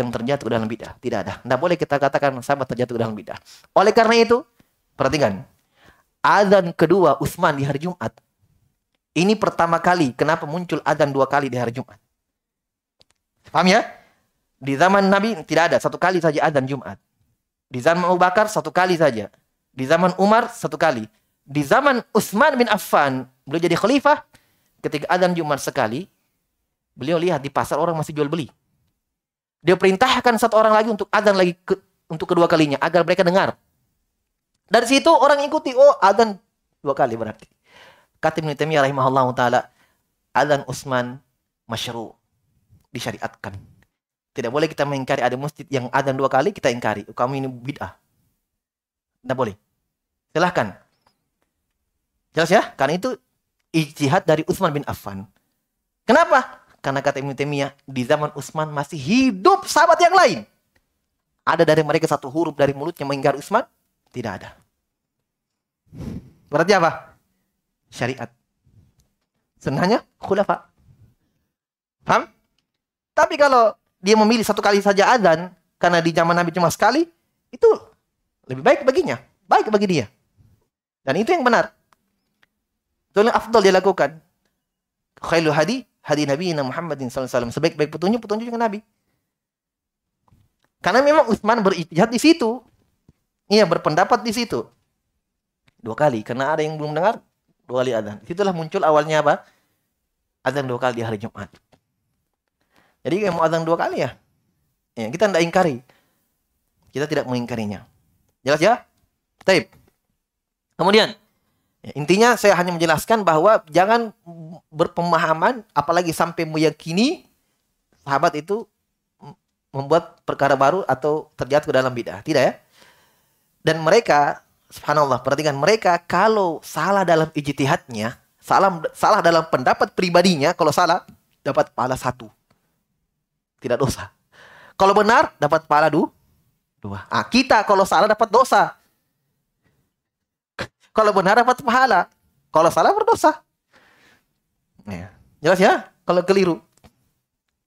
yang terjatuh dalam bid'ah. Tidak ada. Tidak boleh kita katakan sahabat terjatuh dalam bid'ah. Oleh karena itu, perhatikan. Azan kedua Utsman di hari Jumat ini pertama kali kenapa muncul adzan dua kali di hari Jumat. Paham ya? Di zaman Nabi tidak ada, satu kali saja adzan Jumat. Di zaman Abu Bakar satu kali saja. Di zaman Umar satu kali. Di zaman Utsman bin Affan, beliau jadi khalifah, ketika adzan Jumat sekali, beliau lihat di pasar orang masih jual beli. Dia perintahkan satu orang lagi untuk adzan lagi ke, untuk kedua kalinya agar mereka dengar. Dari situ orang ikuti, oh adzan dua kali berarti. Kata Ibnu Taimiyah rahimahullah taala, adzan Utsman masyru disyariatkan. Tidak boleh kita mengingkari ada masjid yang adzan dua kali kita ingkari. Kamu ini bid'ah. Tidak boleh. Silahkan. Jelas ya? Karena itu ijtihad dari Utsman bin Affan. Kenapa? Karena kata Ibnu Taimiyah, di zaman Utsman masih hidup sahabat yang lain. Ada dari mereka satu huruf dari mulutnya mengingkari Utsman? Tidak ada. Berarti apa? syariat. Sunnahnya khulafa. Paham? Tapi kalau dia memilih satu kali saja adzan karena di zaman Nabi cuma sekali, itu lebih baik baginya, baik bagi dia. Dan itu yang benar. Itu yang afdal dia lakukan. Khairul hadi hadi Nabi Muhammadin wasallam. Sebaik-baik petunjuk petunjuk Nabi. Karena memang Utsman berijtihad di situ. Iya, berpendapat di situ. Dua kali, karena ada yang belum dengar, dua kali adzan. Itulah muncul awalnya apa? Adzan dua kali di hari Jumat. Jadi yang mau adzan dua kali ya? Ya, kita tidak ingkari. Kita tidak mengingkarinya. Jelas ya? Taib. Kemudian, ya, intinya saya hanya menjelaskan bahwa jangan berpemahaman, apalagi sampai meyakini sahabat itu membuat perkara baru atau terjatuh ke dalam bid'ah. Tidak ya? Dan mereka, subhanallah, perhatikan mereka kalau salah dalam ijtihadnya, salah salah dalam pendapat pribadinya, kalau salah dapat pahala satu. Tidak dosa. Kalau benar dapat pahala du, dua. Ah, kita kalau salah dapat dosa. Kalau benar dapat pahala. Kalau salah berdosa. Ya. Jelas ya? Kalau keliru.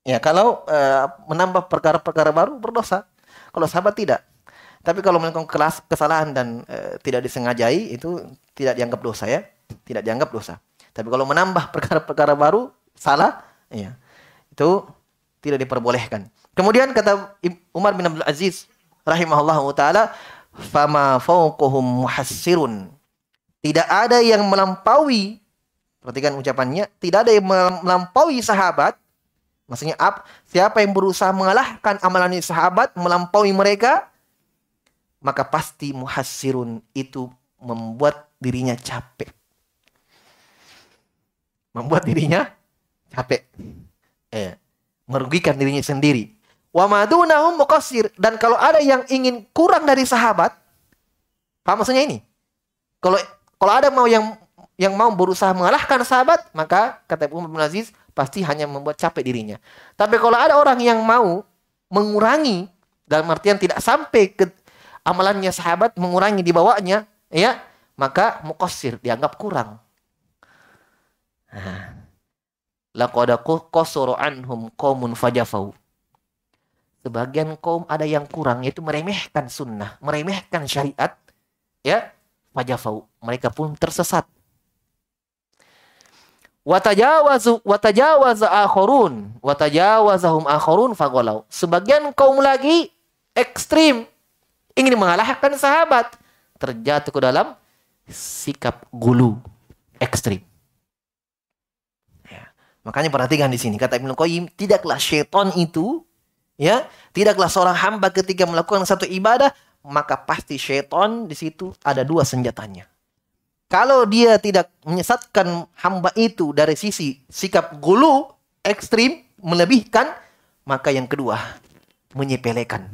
Ya, kalau uh, menambah perkara-perkara baru berdosa. Kalau sahabat tidak. Tapi kalau melakukan kelas kesalahan dan uh, tidak disengajai itu tidak dianggap dosa ya, tidak dianggap dosa. Tapi kalau menambah perkara-perkara baru salah, ya itu tidak diperbolehkan. Kemudian kata Umar bin Abdul Aziz rahimahullah taala, "Fama fauquhum muhassirun." Tidak ada yang melampaui perhatikan ucapannya, tidak ada yang melampaui sahabat Maksudnya up, siapa yang berusaha mengalahkan amalan sahabat melampaui mereka, maka pasti muhasirun itu membuat dirinya capek. Membuat dirinya capek. Eh, merugikan dirinya sendiri. Wa madunahum muqassir dan kalau ada yang ingin kurang dari sahabat, apa maksudnya ini? Kalau kalau ada mau yang yang mau berusaha mengalahkan sahabat, maka kata Umar bin Aziz, pasti hanya membuat capek dirinya. Tapi kalau ada orang yang mau mengurangi dalam artian tidak sampai ke amalannya sahabat mengurangi di bawahnya, ya, maka mukosir dianggap kurang. Laqad qasara anhum qaumun fajafau. Sebagian kaum ada yang kurang yaitu meremehkan sunnah, meremehkan syariat, ya, fajafau. Mereka pun tersesat. Watajawazu watajawaza akhurun watajawazahum akhurun fagolau sebagian kaum lagi ekstrim. Ingin mengalahkan sahabat. Terjatuh ke dalam sikap gulu ekstrim. Ya. makanya perhatikan di sini. Kata Ibnu Qayyim tidaklah syaitan itu ya tidaklah seorang hamba ketika melakukan satu ibadah maka pasti syaitan di situ ada dua senjatanya kalau dia tidak menyesatkan hamba itu dari sisi sikap gulu ekstrim melebihkan, maka yang kedua menyepelekan.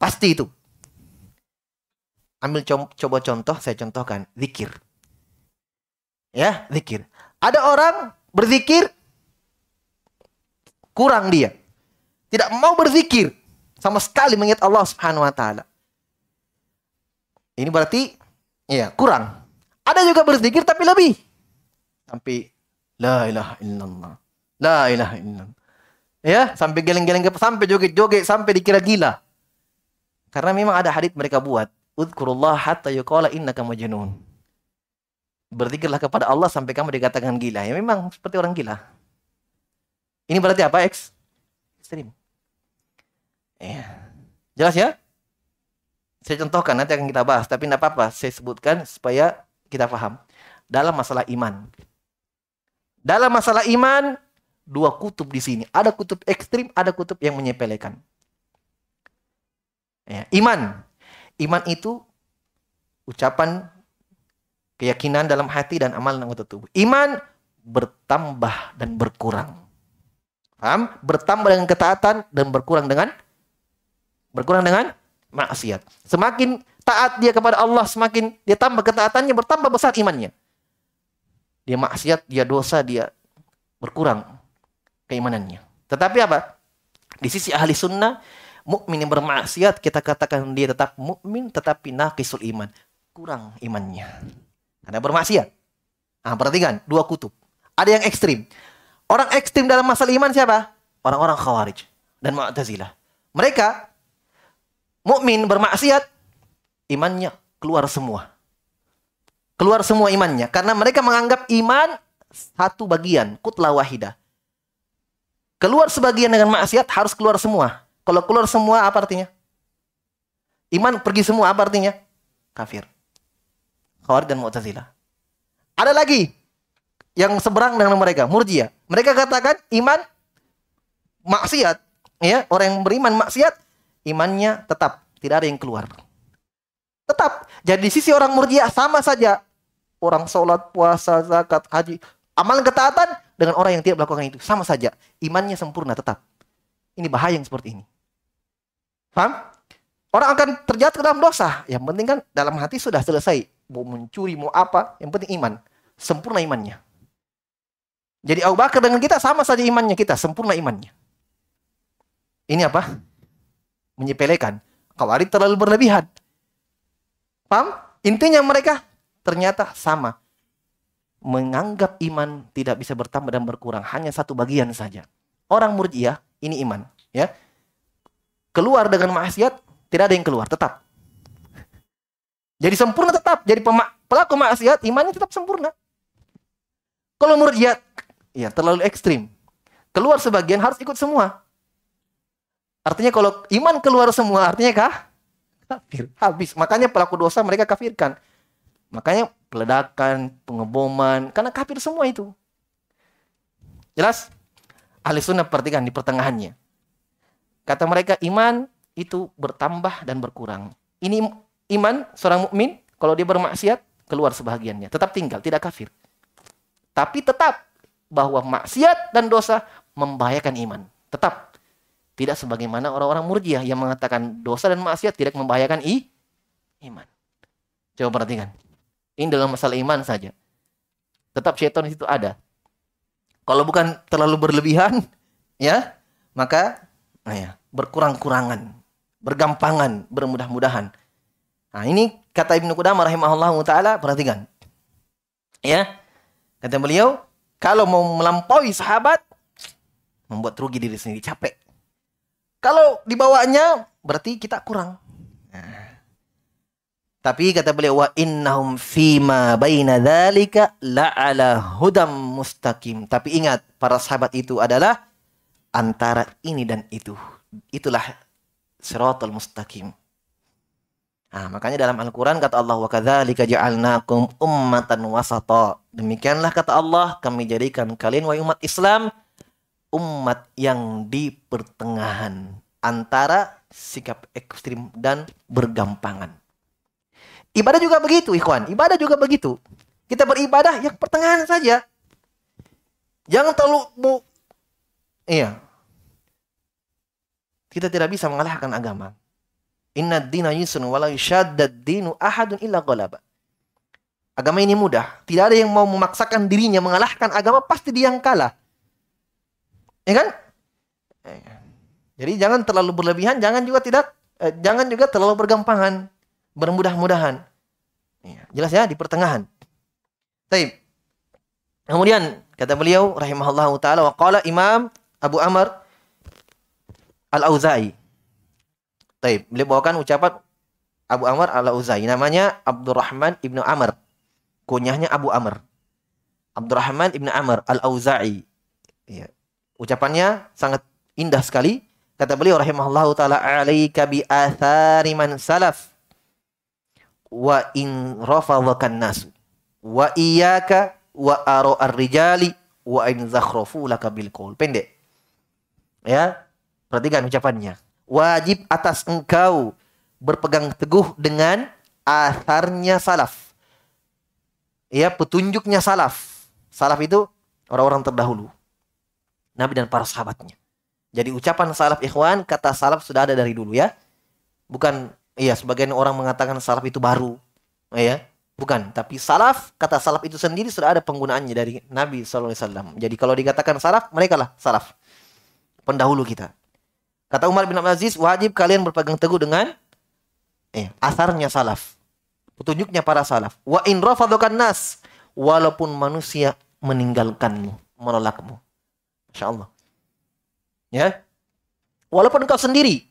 Pasti itu. Ambil coba contoh, saya contohkan zikir. Ya, zikir. Ada orang berzikir kurang dia. Tidak mau berzikir sama sekali mengingat Allah Subhanahu wa taala. Ini berarti Iya, kurang. Ada juga berzikir tapi lebih. Sampai la ilaha illallah. La ilaha illallah. Ya, sampai geleng-geleng sampai joget-joget sampai dikira gila. Karena memang ada hadis mereka buat, "Udkurullah hatta yuqala innaka majnun." Berzikirlah kepada Allah sampai kamu dikatakan gila. Ya memang seperti orang gila. Ini berarti apa? X ekstrim. Ya. Jelas ya? Saya contohkan nanti akan kita bahas, tapi tidak apa-apa. Saya sebutkan supaya kita paham. Dalam masalah iman. Dalam masalah iman, dua kutub di sini. Ada kutub ekstrim, ada kutub yang menyepelekan. Ya, iman. Iman itu ucapan keyakinan dalam hati dan amal anggota tubuh. Iman bertambah dan berkurang. Paham? Bertambah dengan ketaatan dan berkurang dengan berkurang dengan maksiat. Semakin taat dia kepada Allah, semakin dia tambah ketaatannya, bertambah besar imannya. Dia maksiat, dia dosa, dia berkurang keimanannya. Tetapi apa? Di sisi ahli sunnah, mukmin yang bermaksiat kita katakan dia tetap mukmin tetapi naqisul iman, kurang imannya. Karena bermaksiat. Nah, perhatikan, dua kutub. Ada yang ekstrim. Orang ekstrim dalam masalah iman siapa? Orang-orang khawarij dan mu'tazilah. Mereka mukmin bermaksiat, imannya keluar semua. Keluar semua imannya karena mereka menganggap iman satu bagian, kutla wahidah. Keluar sebagian dengan maksiat harus keluar semua. Kalau keluar semua apa artinya? Iman pergi semua apa artinya? Kafir. Khawarij dan Mu'tazilah. Ada lagi yang seberang dengan mereka, Murji'ah. Mereka katakan iman maksiat, ya, orang yang beriman maksiat, imannya tetap, tidak ada yang keluar. Tetap. Jadi di sisi orang Murji'ah sama saja. Orang sholat, puasa, zakat, haji, amalan ketaatan dengan orang yang tidak melakukan itu sama saja. Imannya sempurna tetap. Ini bahaya yang seperti ini. Paham? Orang akan terjatuh ke dalam dosa. Yang penting kan dalam hati sudah selesai. Mau mencuri, mau apa, yang penting iman. Sempurna imannya. Jadi Abu Bakar dengan kita sama saja imannya kita, sempurna imannya. Ini apa? Menyepelekan. Khawarij terlalu berlebihan. Paham? Intinya mereka ternyata sama. Menganggap iman tidak bisa bertambah dan berkurang. Hanya satu bagian saja. Orang murjiah, ini iman. ya Keluar dengan maksiat, tidak ada yang keluar. Tetap. Jadi sempurna tetap. Jadi pelaku maksiat, imannya tetap sempurna. Kalau murjiat, ya terlalu ekstrim. Keluar sebagian harus ikut semua. Artinya kalau iman keluar semua, artinya kah? Kafir. Habis. Makanya pelaku dosa mereka kafirkan. Makanya peledakan, pengeboman, karena kafir semua itu. Jelas? Ahli sunnah perhatikan di pertengahannya. Kata mereka iman itu bertambah dan berkurang. Ini iman seorang mukmin kalau dia bermaksiat keluar sebahagiannya, tetap tinggal, tidak kafir. Tapi tetap bahwa maksiat dan dosa membahayakan iman. Tetap tidak sebagaimana orang-orang murjiah yang mengatakan dosa dan maksiat tidak membahayakan i iman. Coba perhatikan. Ini dalam masalah iman saja. Tetap syaitan itu ada. Kalau bukan terlalu berlebihan, ya, maka nah ya, berkurang-kurangan, bergampangan, bermudah-mudahan. Nah, ini kata Ibnu Qudamah rahimahullah taala, perhatikan. Ya. Kata beliau, kalau mau melampaui sahabat, membuat rugi diri sendiri, capek. Kalau dibawanya, berarti kita kurang. Nah. Tapi kata beliau, wa innahum fima baina dzalika la'ala hudam mustaqim. Tapi ingat, para sahabat itu adalah antara ini dan itu. Itulah siratal mustaqim. Nah, makanya dalam Al-Quran kata Allah, kadzalika ja'alnakum ummatan wasata. Demikianlah kata Allah, kami jadikan kalian wahai umat Islam umat yang di pertengahan antara sikap ekstrim dan bergampangan. Ibadah juga begitu, ikhwan. Ibadah juga begitu. Kita beribadah yang pertengahan saja. Jangan terlalu bu Iya. Kita tidak bisa mengalahkan agama. Inna dina yusrun walau yushaddad dinu ahadun illa ghalaba. Agama ini mudah. Tidak ada yang mau memaksakan dirinya mengalahkan agama, pasti dia yang kalah. Ya kan? Jadi jangan terlalu berlebihan, jangan juga tidak eh, jangan juga terlalu bergampangan, bermudah-mudahan. Ya, jelas ya di pertengahan. Baik. Kemudian kata beliau rahimahullahu taala wa qala Imam Abu Amr Al-Auza'i Taib. Beliau bawakan ucapan Abu Amr al-Uzai. Namanya Abdurrahman ibnu Amr. Kunyahnya Abu Amr. Abdurrahman ibnu Amr al-Auza'i. Ya. Ucapannya sangat indah sekali. Kata beliau rahimahullahu taala alaika bi athari man salaf wa in rafadhakan nas wa iyyaka wa aro ar-rijali wa in zakhrafu laka bil qaul. Pendek. Ya. Perhatikan ucapannya wajib atas engkau berpegang teguh dengan asarnya salaf. Ya, petunjuknya salaf. Salaf itu orang-orang terdahulu. Nabi dan para sahabatnya. Jadi ucapan salaf ikhwan, kata salaf sudah ada dari dulu ya. Bukan, iya sebagian orang mengatakan salaf itu baru. Ya, bukan. Tapi salaf, kata salaf itu sendiri sudah ada penggunaannya dari Nabi SAW. Jadi kalau dikatakan salaf, mereka lah salaf. Pendahulu kita. Kata Umar bin Abdul Aziz, wajib kalian berpegang teguh dengan eh, asarnya salaf. Petunjuknya para salaf. Wa in nas. Walaupun manusia meninggalkanmu, menolakmu. Masya Allah. Ya. Walaupun engkau sendiri.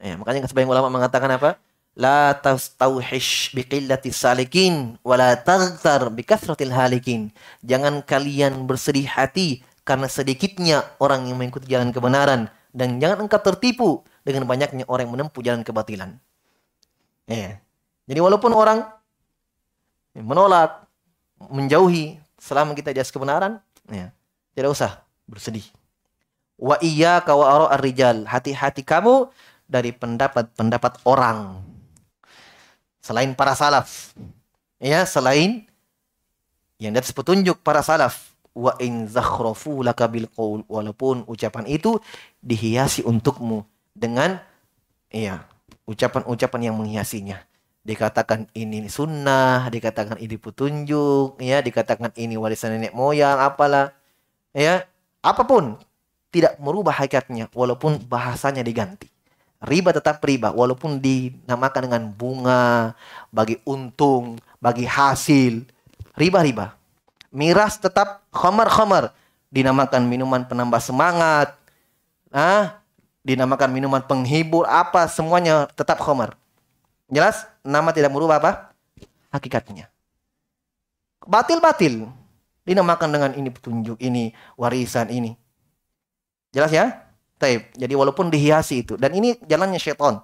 Ya, makanya sebagian ulama mengatakan apa? La tastauhish biqillati salikin wa la taghtar bikathratil halikin. Jangan kalian bersedih hati karena sedikitnya orang yang mengikuti jalan kebenaran dan jangan engkau tertipu dengan banyaknya orang yang menempuh jalan kebatilan. Ya. Jadi walaupun orang menolak, menjauhi selama kita di atas kebenaran, ya, tidak usah bersedih. Wa iya kawa ar-rijal. Hati-hati kamu dari pendapat-pendapat orang. Selain para salaf. Ya, selain yang dari petunjuk para salaf. Wa in zakhrafu laka bil qaul. Walaupun ucapan itu dihiasi untukmu dengan ya, ucapan-ucapan yang menghiasinya. Dikatakan ini sunnah, dikatakan ini petunjuk, ya, dikatakan ini warisan nenek moyang, apalah. Ya, apa pun tidak merubah hakikatnya walaupun bahasanya diganti. Riba tetap riba walaupun dinamakan dengan bunga, bagi untung, bagi hasil. Riba-riba. Miras tetap khamar-khamar. Dinamakan minuman penambah semangat. Ah, dinamakan minuman penghibur apa semuanya tetap khamar. Jelas? Nama tidak merubah apa? Hakikatnya. Batil-batil. Dinamakan dengan ini petunjuk, ini warisan, ini. Jelas ya? Taib. Jadi walaupun dihiasi itu dan ini jalannya syaitan.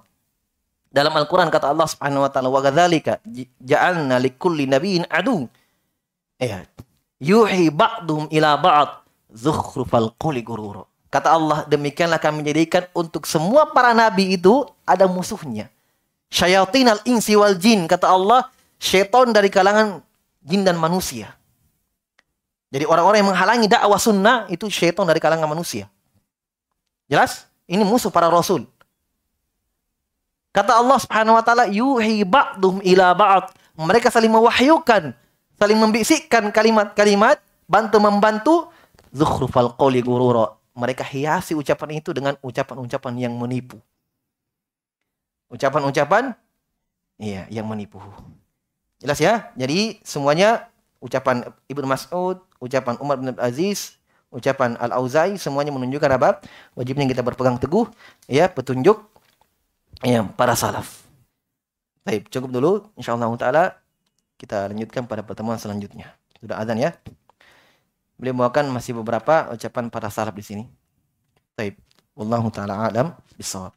Dalam Al-Qur'an kata Allah Subhanahu wa taala wa kadzalika ja'alna likulli nabiyyin adu. Ya. Yuhi ba'dhum ila ba'd zukhrufal qawli gurur. Kata Allah, demikianlah kami menjadikan untuk semua para nabi itu ada musuhnya. Syayatin al-insi wal jin. Kata Allah, syaitan dari kalangan jin dan manusia. Jadi orang-orang yang menghalangi dakwah sunnah itu syaitan dari kalangan manusia. Jelas? Ini musuh para rasul. Kata Allah Subhanahu wa taala, "Yuhi ba'dhum ila ba'd." Mereka saling mewahyukan, saling membisikkan kalimat-kalimat, bantu membantu zukhrufal qawli gurura. Mereka hiasi ucapan itu dengan ucapan-ucapan yang menipu. Ucapan-ucapan iya, yang menipu. Jelas ya? Jadi semuanya ucapan Ibnu Mas'ud, ucapan Umar bin Aziz, ucapan Al-Auza'i semuanya menunjukkan apa? Wajibnya kita berpegang teguh ya petunjuk ya para salaf. Baik, cukup dulu insyaallah taala kita lanjutkan pada pertemuan selanjutnya. Sudah azan ya? Beliau membawakan masih beberapa ucapan para salaf di sini. Baik, wallahu taala alam bisawab.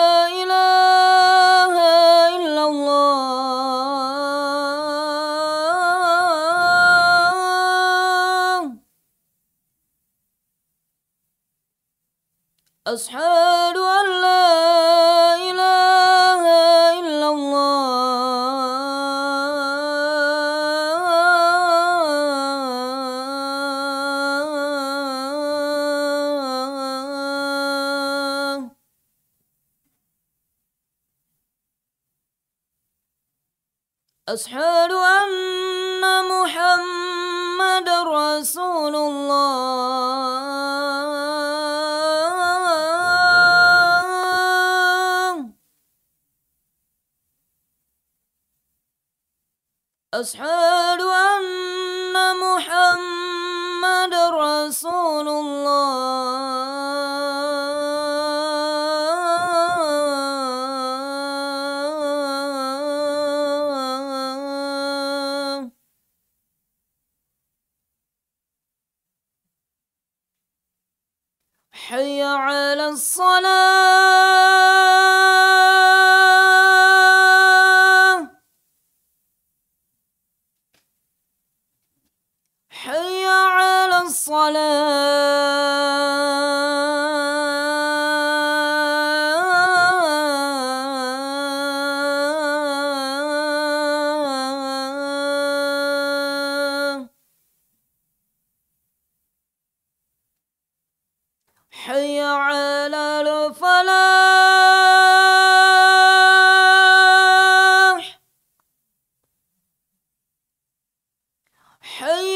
Hey!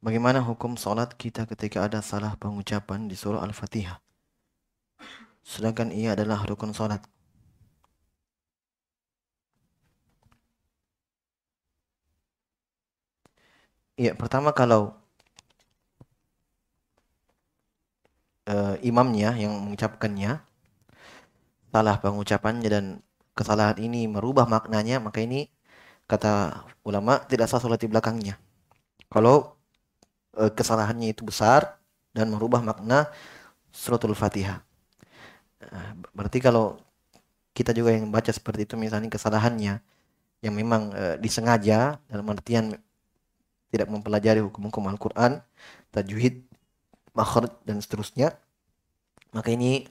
Bagaimana hukum sholat kita ketika ada salah pengucapan di surah Al-Fatihah? Sedangkan ia adalah rukun sholat. Iya, pertama kalau eh, imamnya yang mengucapkannya salah pengucapannya dan kesalahan ini merubah maknanya, maka ini kata ulama tidak sah sholat di belakangnya. Kalau eh, kesalahannya itu besar dan merubah makna suratul Fatihah. Nah, berarti kalau kita juga yang baca seperti itu misalnya kesalahannya yang memang eh, disengaja dalam artian tidak mempelajari hukum-hukum Al-Quran, tajwid, makhraj dan seterusnya, maka ini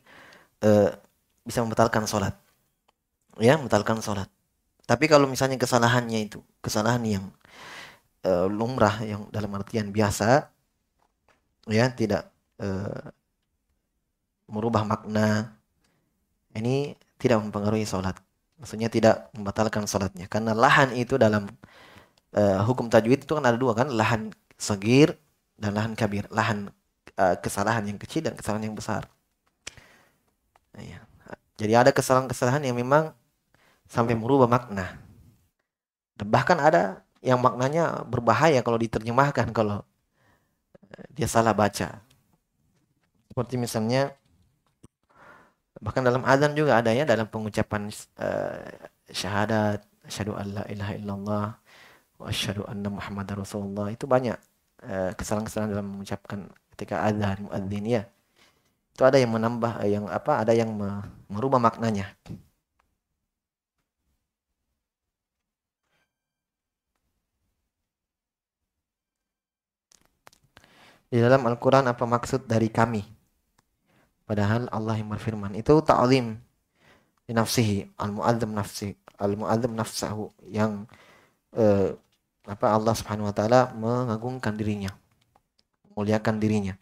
eh, bisa membatalkan sholat. Ya, membatalkan sholat. Tapi kalau misalnya kesalahannya itu, kesalahan yang eh, lumrah, yang dalam artian biasa, ya tidak eh, merubah makna, ini tidak mempengaruhi sholat. Maksudnya tidak membatalkan sholatnya. Karena lahan itu dalam uh, hukum tajwid itu kan ada dua kan lahan segir dan lahan kabir lahan uh, kesalahan yang kecil dan kesalahan yang besar ya. jadi ada kesalahan-kesalahan yang memang sampai merubah makna bahkan ada yang maknanya berbahaya kalau diterjemahkan kalau uh, dia salah baca. Seperti misalnya bahkan dalam azan juga ada ya dalam pengucapan uh, syahadat asyhadu an la ilaha illallah wa asyhadu anna muhammadar rasulullah. Itu banyak eh, kesalahan-kesalahan dalam mengucapkan ketika azan muadzin ya. Itu ada yang menambah eh, yang apa ada yang me- merubah maknanya di dalam Al-Quran apa maksud dari kami padahal Allah yang berfirman itu ta'zim li nafsihi al-mu'adzam nafsi al-mu'adzam nafsahu yang eh, apa Allah Subhanahu wa taala mengagungkan dirinya, memuliakan dirinya.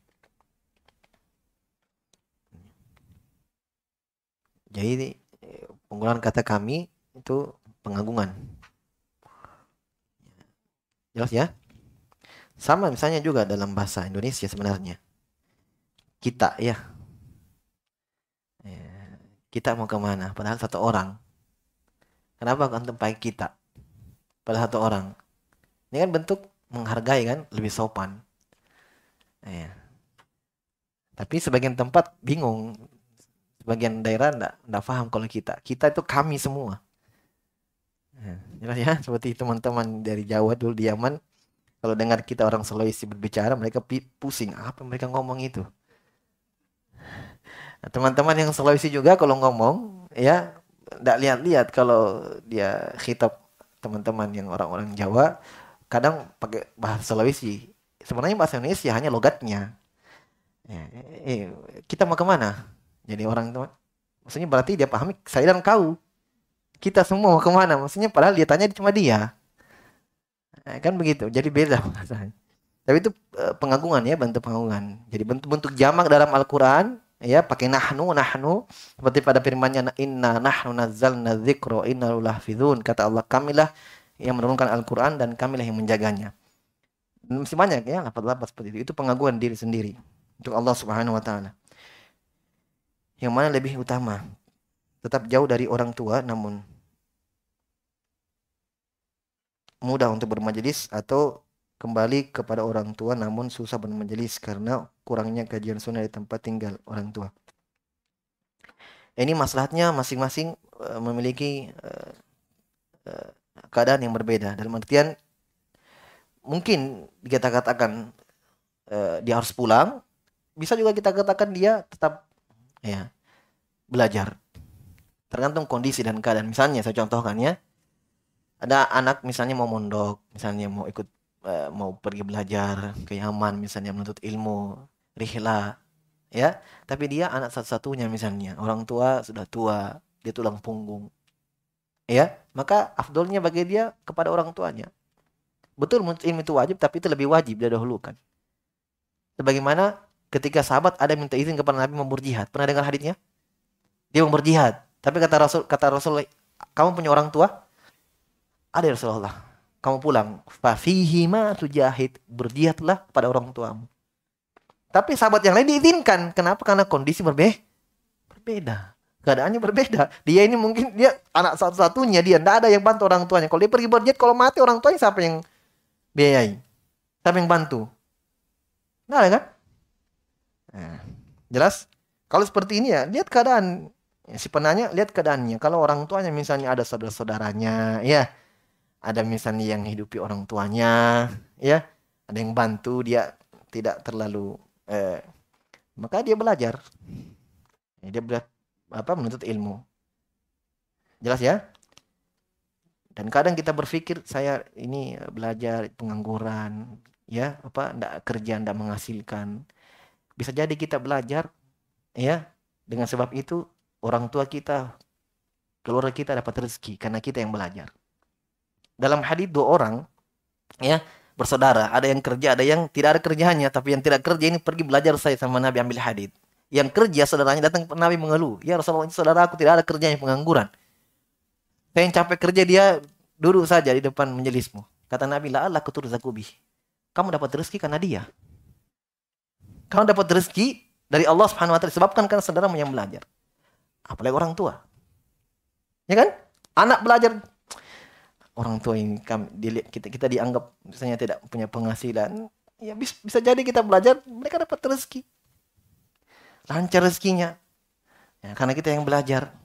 Jadi penggunaan kata kami itu pengagungan. Jelas ya? Sama misalnya juga dalam bahasa Indonesia sebenarnya. Kita ya. Eh, Kita mau ke mana? Padahal satu orang. Kenapa antum pakai kita? Padahal satu orang. Ini kan bentuk menghargai kan, lebih sopan. Ya. Tapi sebagian tempat bingung. Sebagian daerah enggak, enggak paham kalau kita. Kita itu kami semua. Ya, jelas ya, seperti teman-teman dari Jawa dulu di Yaman. Kalau dengar kita orang Sulawesi berbicara, mereka pusing. Apa mereka ngomong itu? Nah, teman-teman yang Sulawesi juga kalau ngomong, ya, enggak lihat-lihat kalau dia khitab teman-teman yang orang-orang Jawa kadang pakai bahasa Sulawesi. Sebenarnya bahasa Indonesia hanya logatnya. Ya, eh, kita mau ke mana? Jadi orang teman, maksudnya berarti dia pahami saya dan kau. Kita semua mau ke mana? Maksudnya padahal dia tanya cuma dia. Eh, kan begitu. Jadi beda bahasanya. Tapi itu eh, pengagungan ya, bentuk pengagungan. Jadi bentuk-bentuk jamak dalam Al-Quran ya pakai nahnu nahnu seperti pada firman-Nya inna nahnu nazzalna dzikra inna lahfizun kata Allah kamilah yang menurunkan Al-Qur'an dan kamilah yang menjaganya. Masih banyak ya lafaz-lafaz seperti itu. Itu pengaguan diri sendiri untuk Allah Subhanahu wa taala. Yang mana lebih utama? Tetap jauh dari orang tua namun mudah untuk bermajelis atau kembali kepada orang tua namun susah bermajelis karena kurangnya kajian sunnah di tempat tinggal orang tua. Ini masalahnya masing-masing uh, memiliki uh, uh, keadaan yang berbeda. Dalam artian mungkin kita katakan dia harus pulang, bisa juga kita katakan dia tetap ya belajar. Tergantung kondisi dan keadaan. Misalnya saya contohkan ya, ada anak misalnya mau mondok, misalnya mau ikut uh, mau pergi belajar ke Yaman misalnya menuntut ilmu rihla ya. Tapi dia anak satu-satunya misalnya. Orang tua sudah tua dia tulang punggung ya. Maka afdolnya bagi dia kepada orang tuanya. Betul ilmu itu wajib tapi itu lebih wajib dia dahulukan sebagaimana ketika sahabat ada minta izin kepada Nabi mau berjihad. Pernah dengar hadisnya? Dia mau berjihad. Tapi kata Rasul kata Rasul kamu punya orang tua ada ya Rasulullah kamu pulang fafihi ma tujahid berjihadlah pada orang tuamu tapi sahabat yang lain diizinkan. Kenapa? Karena kondisi berbe berbeda. Keadaannya berbeda. Dia ini mungkin dia anak satu-satunya dia. Tidak ada yang bantu orang tuanya. Kalau dia pergi berjihad, kalau mati orang tuanya siapa yang biayai? Siapa yang bantu? Tidak ada kan? Nah, jelas? Kalau seperti ini ya, lihat keadaan. Ya, si penanya lihat keadaannya. Kalau orang tuanya misalnya ada saudara-saudaranya, ya. Ada misalnya yang hidupi orang tuanya, ya. Ada yang bantu, dia tidak terlalu eh, maka dia belajar. Dia belajar apa menuntut ilmu. Jelas ya? Dan kadang kita berpikir saya ini belajar pengangguran ya apa ndak kerja ndak menghasilkan. Bisa jadi kita belajar ya dengan sebab itu orang tua kita keluarga kita dapat rezeki karena kita yang belajar dalam hadis dua orang ya bersaudara, ada yang kerja, ada yang tidak ada kerjanya, tapi yang tidak kerja ini pergi belajar saya sama Nabi ambil hadis. Yang kerja saudaranya datang ke Nabi mengeluh, "Ya Rasulullah, saudara aku tidak ada kerjanya pengangguran." Saya yang capek kerja dia duduk saja di depan menjelismu. Kata Nabi, "La Allah kutur zakubi." Kamu dapat rezeki karena dia. Kamu dapat rezeki dari Allah Subhanahu wa taala sebabkan karena saudara yang belajar. Apalagi orang tua. Ya kan? Anak belajar orang tua yang kami, dilihat kita kita dianggap misalnya tidak punya penghasilan ya bisa, bisa jadi kita belajar mereka dapat rezeki. Lancar rezekinya. Ya, karena kita yang belajar.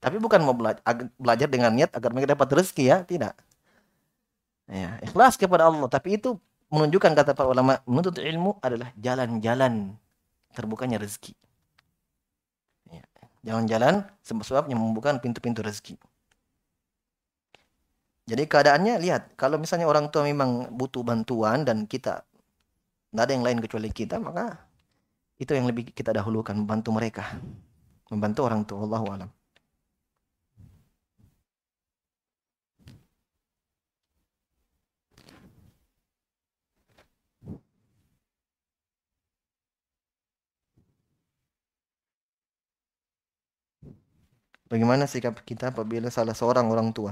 Tapi bukan mau belajar, belajar dengan niat agar mereka dapat rezeki ya? Tidak. Ya ikhlas kepada Allah. Tapi itu menunjukkan kata para ulama menuntut ilmu adalah jalan-jalan terbukanya rezeki. Ya, jalan-jalan sebab-sebab yang membuka pintu-pintu rezeki jadi keadaannya lihat, kalau misalnya orang tua memang butuh bantuan dan kita tidak ada yang lain kecuali kita, maka itu yang lebih kita dahulukan membantu mereka, membantu orang tua. Allah alam. Bagaimana sikap kita apabila salah seorang orang tua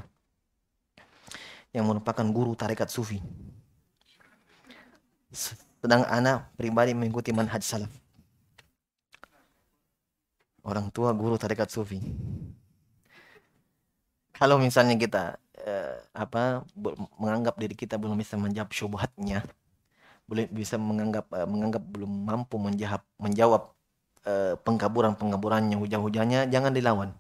yang merupakan guru tarekat sufi. Sedang anak pribadi mengikuti manhaj salaf. Orang tua guru tarekat sufi. Kalau misalnya kita eh, apa menganggap diri kita belum bisa menjawab syubhatnya, belum bisa menganggap eh, menganggap belum mampu menjawab menjawab eh, pengkaburan-pengkaburannya, hujah-hujahnya, jangan dilawan.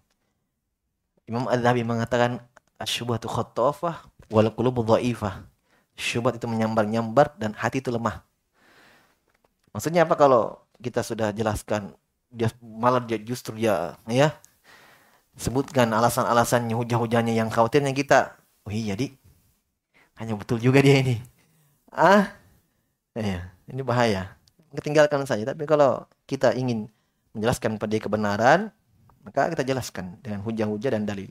Imam Az-Zahabi mengatakan asyubhatu khattafah wal qulubu dhaifah. Syubhat itu menyambar-nyambar dan hati itu lemah. Maksudnya apa kalau kita sudah jelaskan dia malah dia justru ya ya sebutkan alasan-alasannya hujah-hujahnya yang khawatirnya kita oh iya di hanya betul juga dia ini. Ah, ya, ini bahaya. Ketinggalkan saja. Tapi kalau kita ingin menjelaskan pada dia kebenaran, maka kita jelaskan dengan hujah-hujah dan dalil.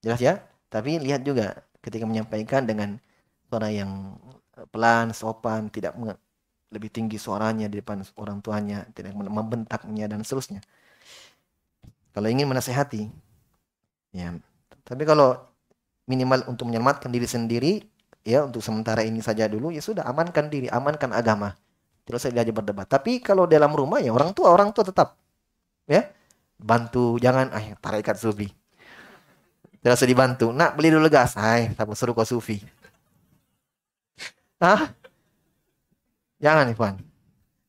Jelas ya? Tapi lihat juga ketika menyampaikan dengan suara yang eh, pelan, sopan, tidak lebih tinggi suaranya di depan orang tuanya, tidak membentaknya dan seterusnya. Kalau ingin menasehati, ya. Tapi kalau minimal untuk menyelamatkan diri sendiri, ya untuk sementara ini saja dulu, ya sudah amankan diri, amankan agama. Tidak usah diajak berdebat. Tapi kalau dalam rumah ya orang tua, orang tua tetap, ya bantu jangan ah tarikat sufi. Usah dibantu. Nak beli dulu gas. Hai, tak suruh kau sufi. Hah? Jangan, Ikhwan.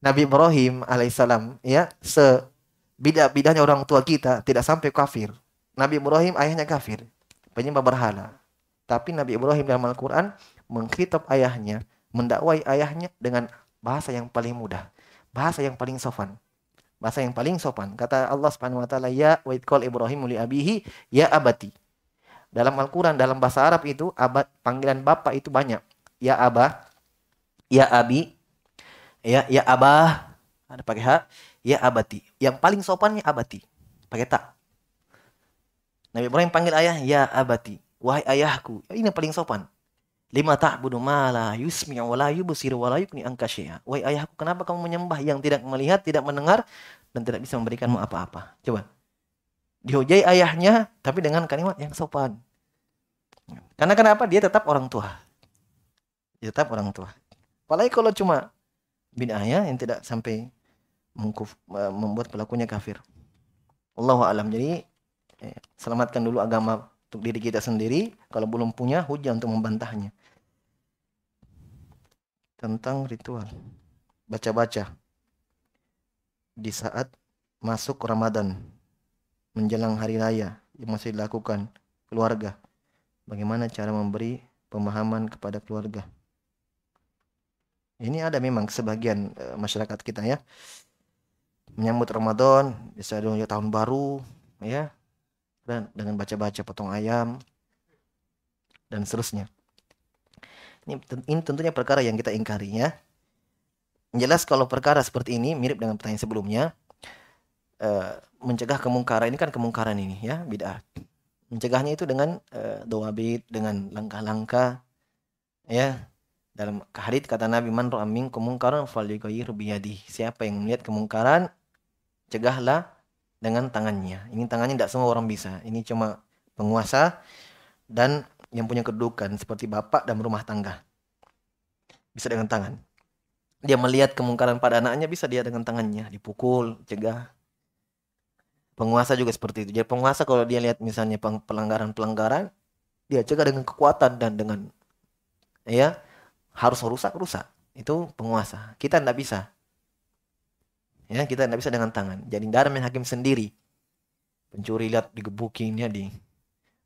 Nabi Ibrahim alaihissalam ya se bidah-bidahnya orang tua kita tidak sampai kafir. Nabi Ibrahim ayahnya kafir, penyembah berhala. Tapi Nabi Ibrahim dalam Al-Quran mengkritik ayahnya, mendakwai ayahnya dengan bahasa yang paling mudah, bahasa yang paling sopan. Bahasa yang paling sopan. Kata Allah Subhanahu wa taala, "Ya wa Ibrahim li abihi ya abati." Dalam Al-Quran, dalam bahasa Arab itu, abad, panggilan bapak itu banyak. Ya abah, ya abi, ya ya abah, ada pakai hak, ya abati. Yang paling sopannya abati. Pakai tak. Nabi Ibrahim panggil ayah, ya abati. Wahai ayahku. Ini paling sopan. Lima ta'budu ma la yusmi' wa la yubsir. Wahai ayahku, kenapa kamu menyembah yang tidak melihat, tidak mendengar dan tidak bisa memberikanmu apa-apa? Coba. Dihujai ayahnya tapi dengan kalimat yang sopan. Karena kenapa? Dia tetap orang tua. Dia tetap orang tua. Apalagi kalau cuma bid'ahnya yang tidak sampai mengkuf, membuat pelakunya kafir. Allah alam. Jadi eh, selamatkan dulu agama untuk diri kita sendiri. Kalau belum punya hujan untuk membantahnya. Tentang ritual. Baca-baca. Di saat masuk Ramadan. Menjelang hari raya. Yang masih dilakukan keluarga. Bagaimana cara memberi pemahaman kepada keluarga. Ini ada memang sebagian uh, masyarakat kita ya menyambut Ramadan, bisa dulu tahun baru, ya, dan dengan baca-baca potong ayam dan seterusnya. Ini, ini tentunya perkara yang kita ingkari ya. Jelas kalau perkara seperti ini mirip dengan pertanyaan sebelumnya, uh, mencegah kemungkaran ini kan kemungkaran ini ya bid'ah. Mencegahnya itu dengan uh, doa bid, dengan langkah-langkah ya dalam hadits kata Nabi man ra'a minkum munkaran falyughayyir biyadi. Siapa yang melihat kemungkaran cegahlah dengan tangannya. Ini tangannya tidak semua orang bisa. Ini cuma penguasa dan yang punya kedudukan seperti bapak dan rumah tangga. Bisa dengan tangan. Dia melihat kemungkaran pada anaknya bisa dia dengan tangannya dipukul, cegah. Penguasa juga seperti itu. Jadi penguasa kalau dia lihat misalnya pelanggaran-pelanggaran, dia cegah dengan kekuatan dan dengan ya harus rusak rusak. Itu penguasa. Kita tidak bisa. Ya, kita tidak bisa dengan tangan. Jadi darah main hakim sendiri. Pencuri lihat digebukinnya di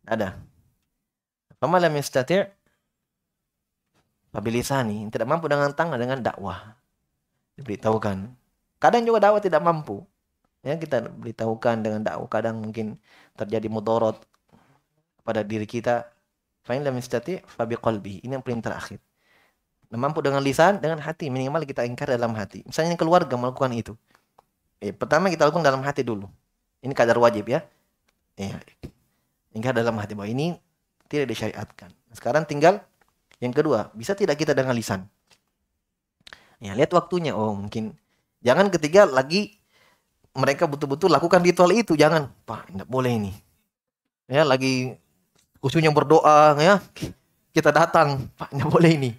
ada. Pemalam yastati' Pabilisani tidak mampu dengan tangan dengan dakwah. Diberitahukan. Kadang juga dakwah tidak mampu. Ya, kita beritahukan dengan dakwah kadang mungkin terjadi mudorot pada diri kita. Fa'in lam fabi qalbi. Ini yang paling terakhir. Mampu dengan lisan, dengan hati. Minimal kita ingkar dalam hati. Misalnya keluarga melakukan itu. Eh, pertama kita lakukan dalam hati dulu. Ini kadar wajib ya. Ya. Ingkar dalam hati bahwa ini tidak disyariatkan. Sekarang tinggal yang kedua, bisa tidak kita dengan lisan? Ya, lihat waktunya. Oh, mungkin jangan ketiga lagi mereka betul-betul lakukan ritual itu, jangan. Pak, tidak boleh ini. Ya, lagi khususnya berdoa ya. Kita datang, Pak, tidak boleh ini.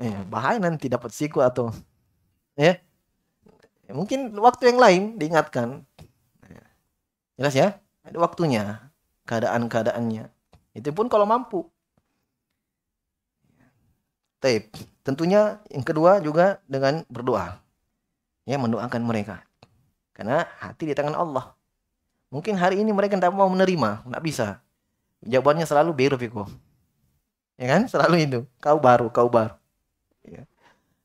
Ya, bahaya nanti dapat siku atau ya Ya, mungkin waktu yang lain diingatkan. Jelas ya? Ada waktunya, keadaan-keadaannya. Itu pun kalau mampu. Tape. Tentunya yang kedua juga dengan berdoa. Ya, mendoakan mereka. Karena hati di tangan Allah. Mungkin hari ini mereka tidak mau menerima, tidak bisa. Jawabannya selalu biru. Ya kan? Selalu itu. Kau baru, kau baru. Ya.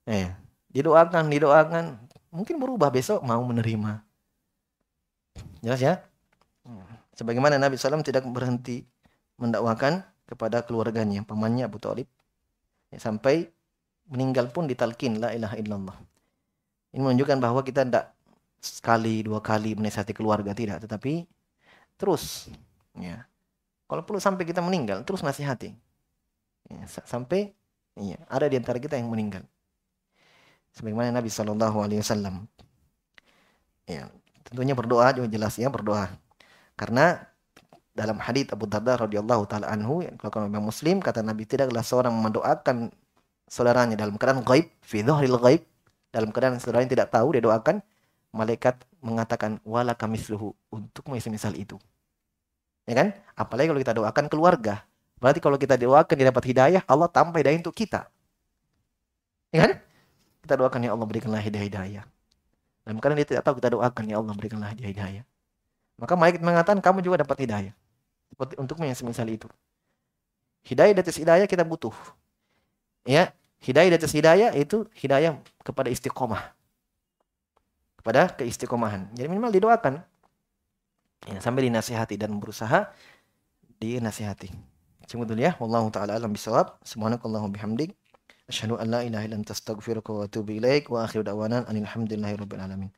Eh, didoakan, didoakan mungkin berubah besok mau menerima. Jelas ya? Sebagaimana Nabi SAW tidak berhenti mendakwakan kepada keluarganya, pamannya Abu Talib. Ya, sampai meninggal pun ditalkin la ilaha illallah. Ini menunjukkan bahwa kita tidak sekali dua kali menasihati keluarga tidak, tetapi terus ya. Kalau perlu sampai kita meninggal terus nasihati. Ya, sampai iya, ada di antara kita yang meninggal. Sebagaimana Nabi Shallallahu alaihi wasallam. Ya, tentunya berdoa juga jelas ya berdoa. Karena dalam hadits Abu Darda radhiyallahu taala anhu yang kalau Imam Muslim kata Nabi tidaklah seorang mendoakan saudaranya dalam keadaan gaib fi dhahril gaib dalam keadaan saudaranya tidak tahu dia doakan malaikat mengatakan wala kamisluhu untuk misal itu. Ya kan? Apalagi kalau kita doakan keluarga. Berarti kalau kita doakan dia dapat hidayah Allah tambah hidayah untuk kita. Ya kan? Kita doakan ya Allah berikanlah hidayah hidayah dalam keadaan dia tidak tahu kita doakan ya Allah berikanlah hidayah hidayah maka malaikat mengatakan kamu juga dapat hidayah. Seperti untukmu yang semisal itu. Hidayah atas hidayah kita butuh. Ya, hidayah atas hidayah itu hidayah kepada istiqomah. Kepada keistiqomahan. Jadi minimal didoakan. Ya, sampai dinasihati dan berusaha dinasihati. Cuma dulu ya. Wallahu taala alam bisawab. Subhanakallahumma bihamdik. Asyhadu an la ilaha illa anta wa atubu ilaik wa akhiru da'wana alhamdulillahi rabbil alamin.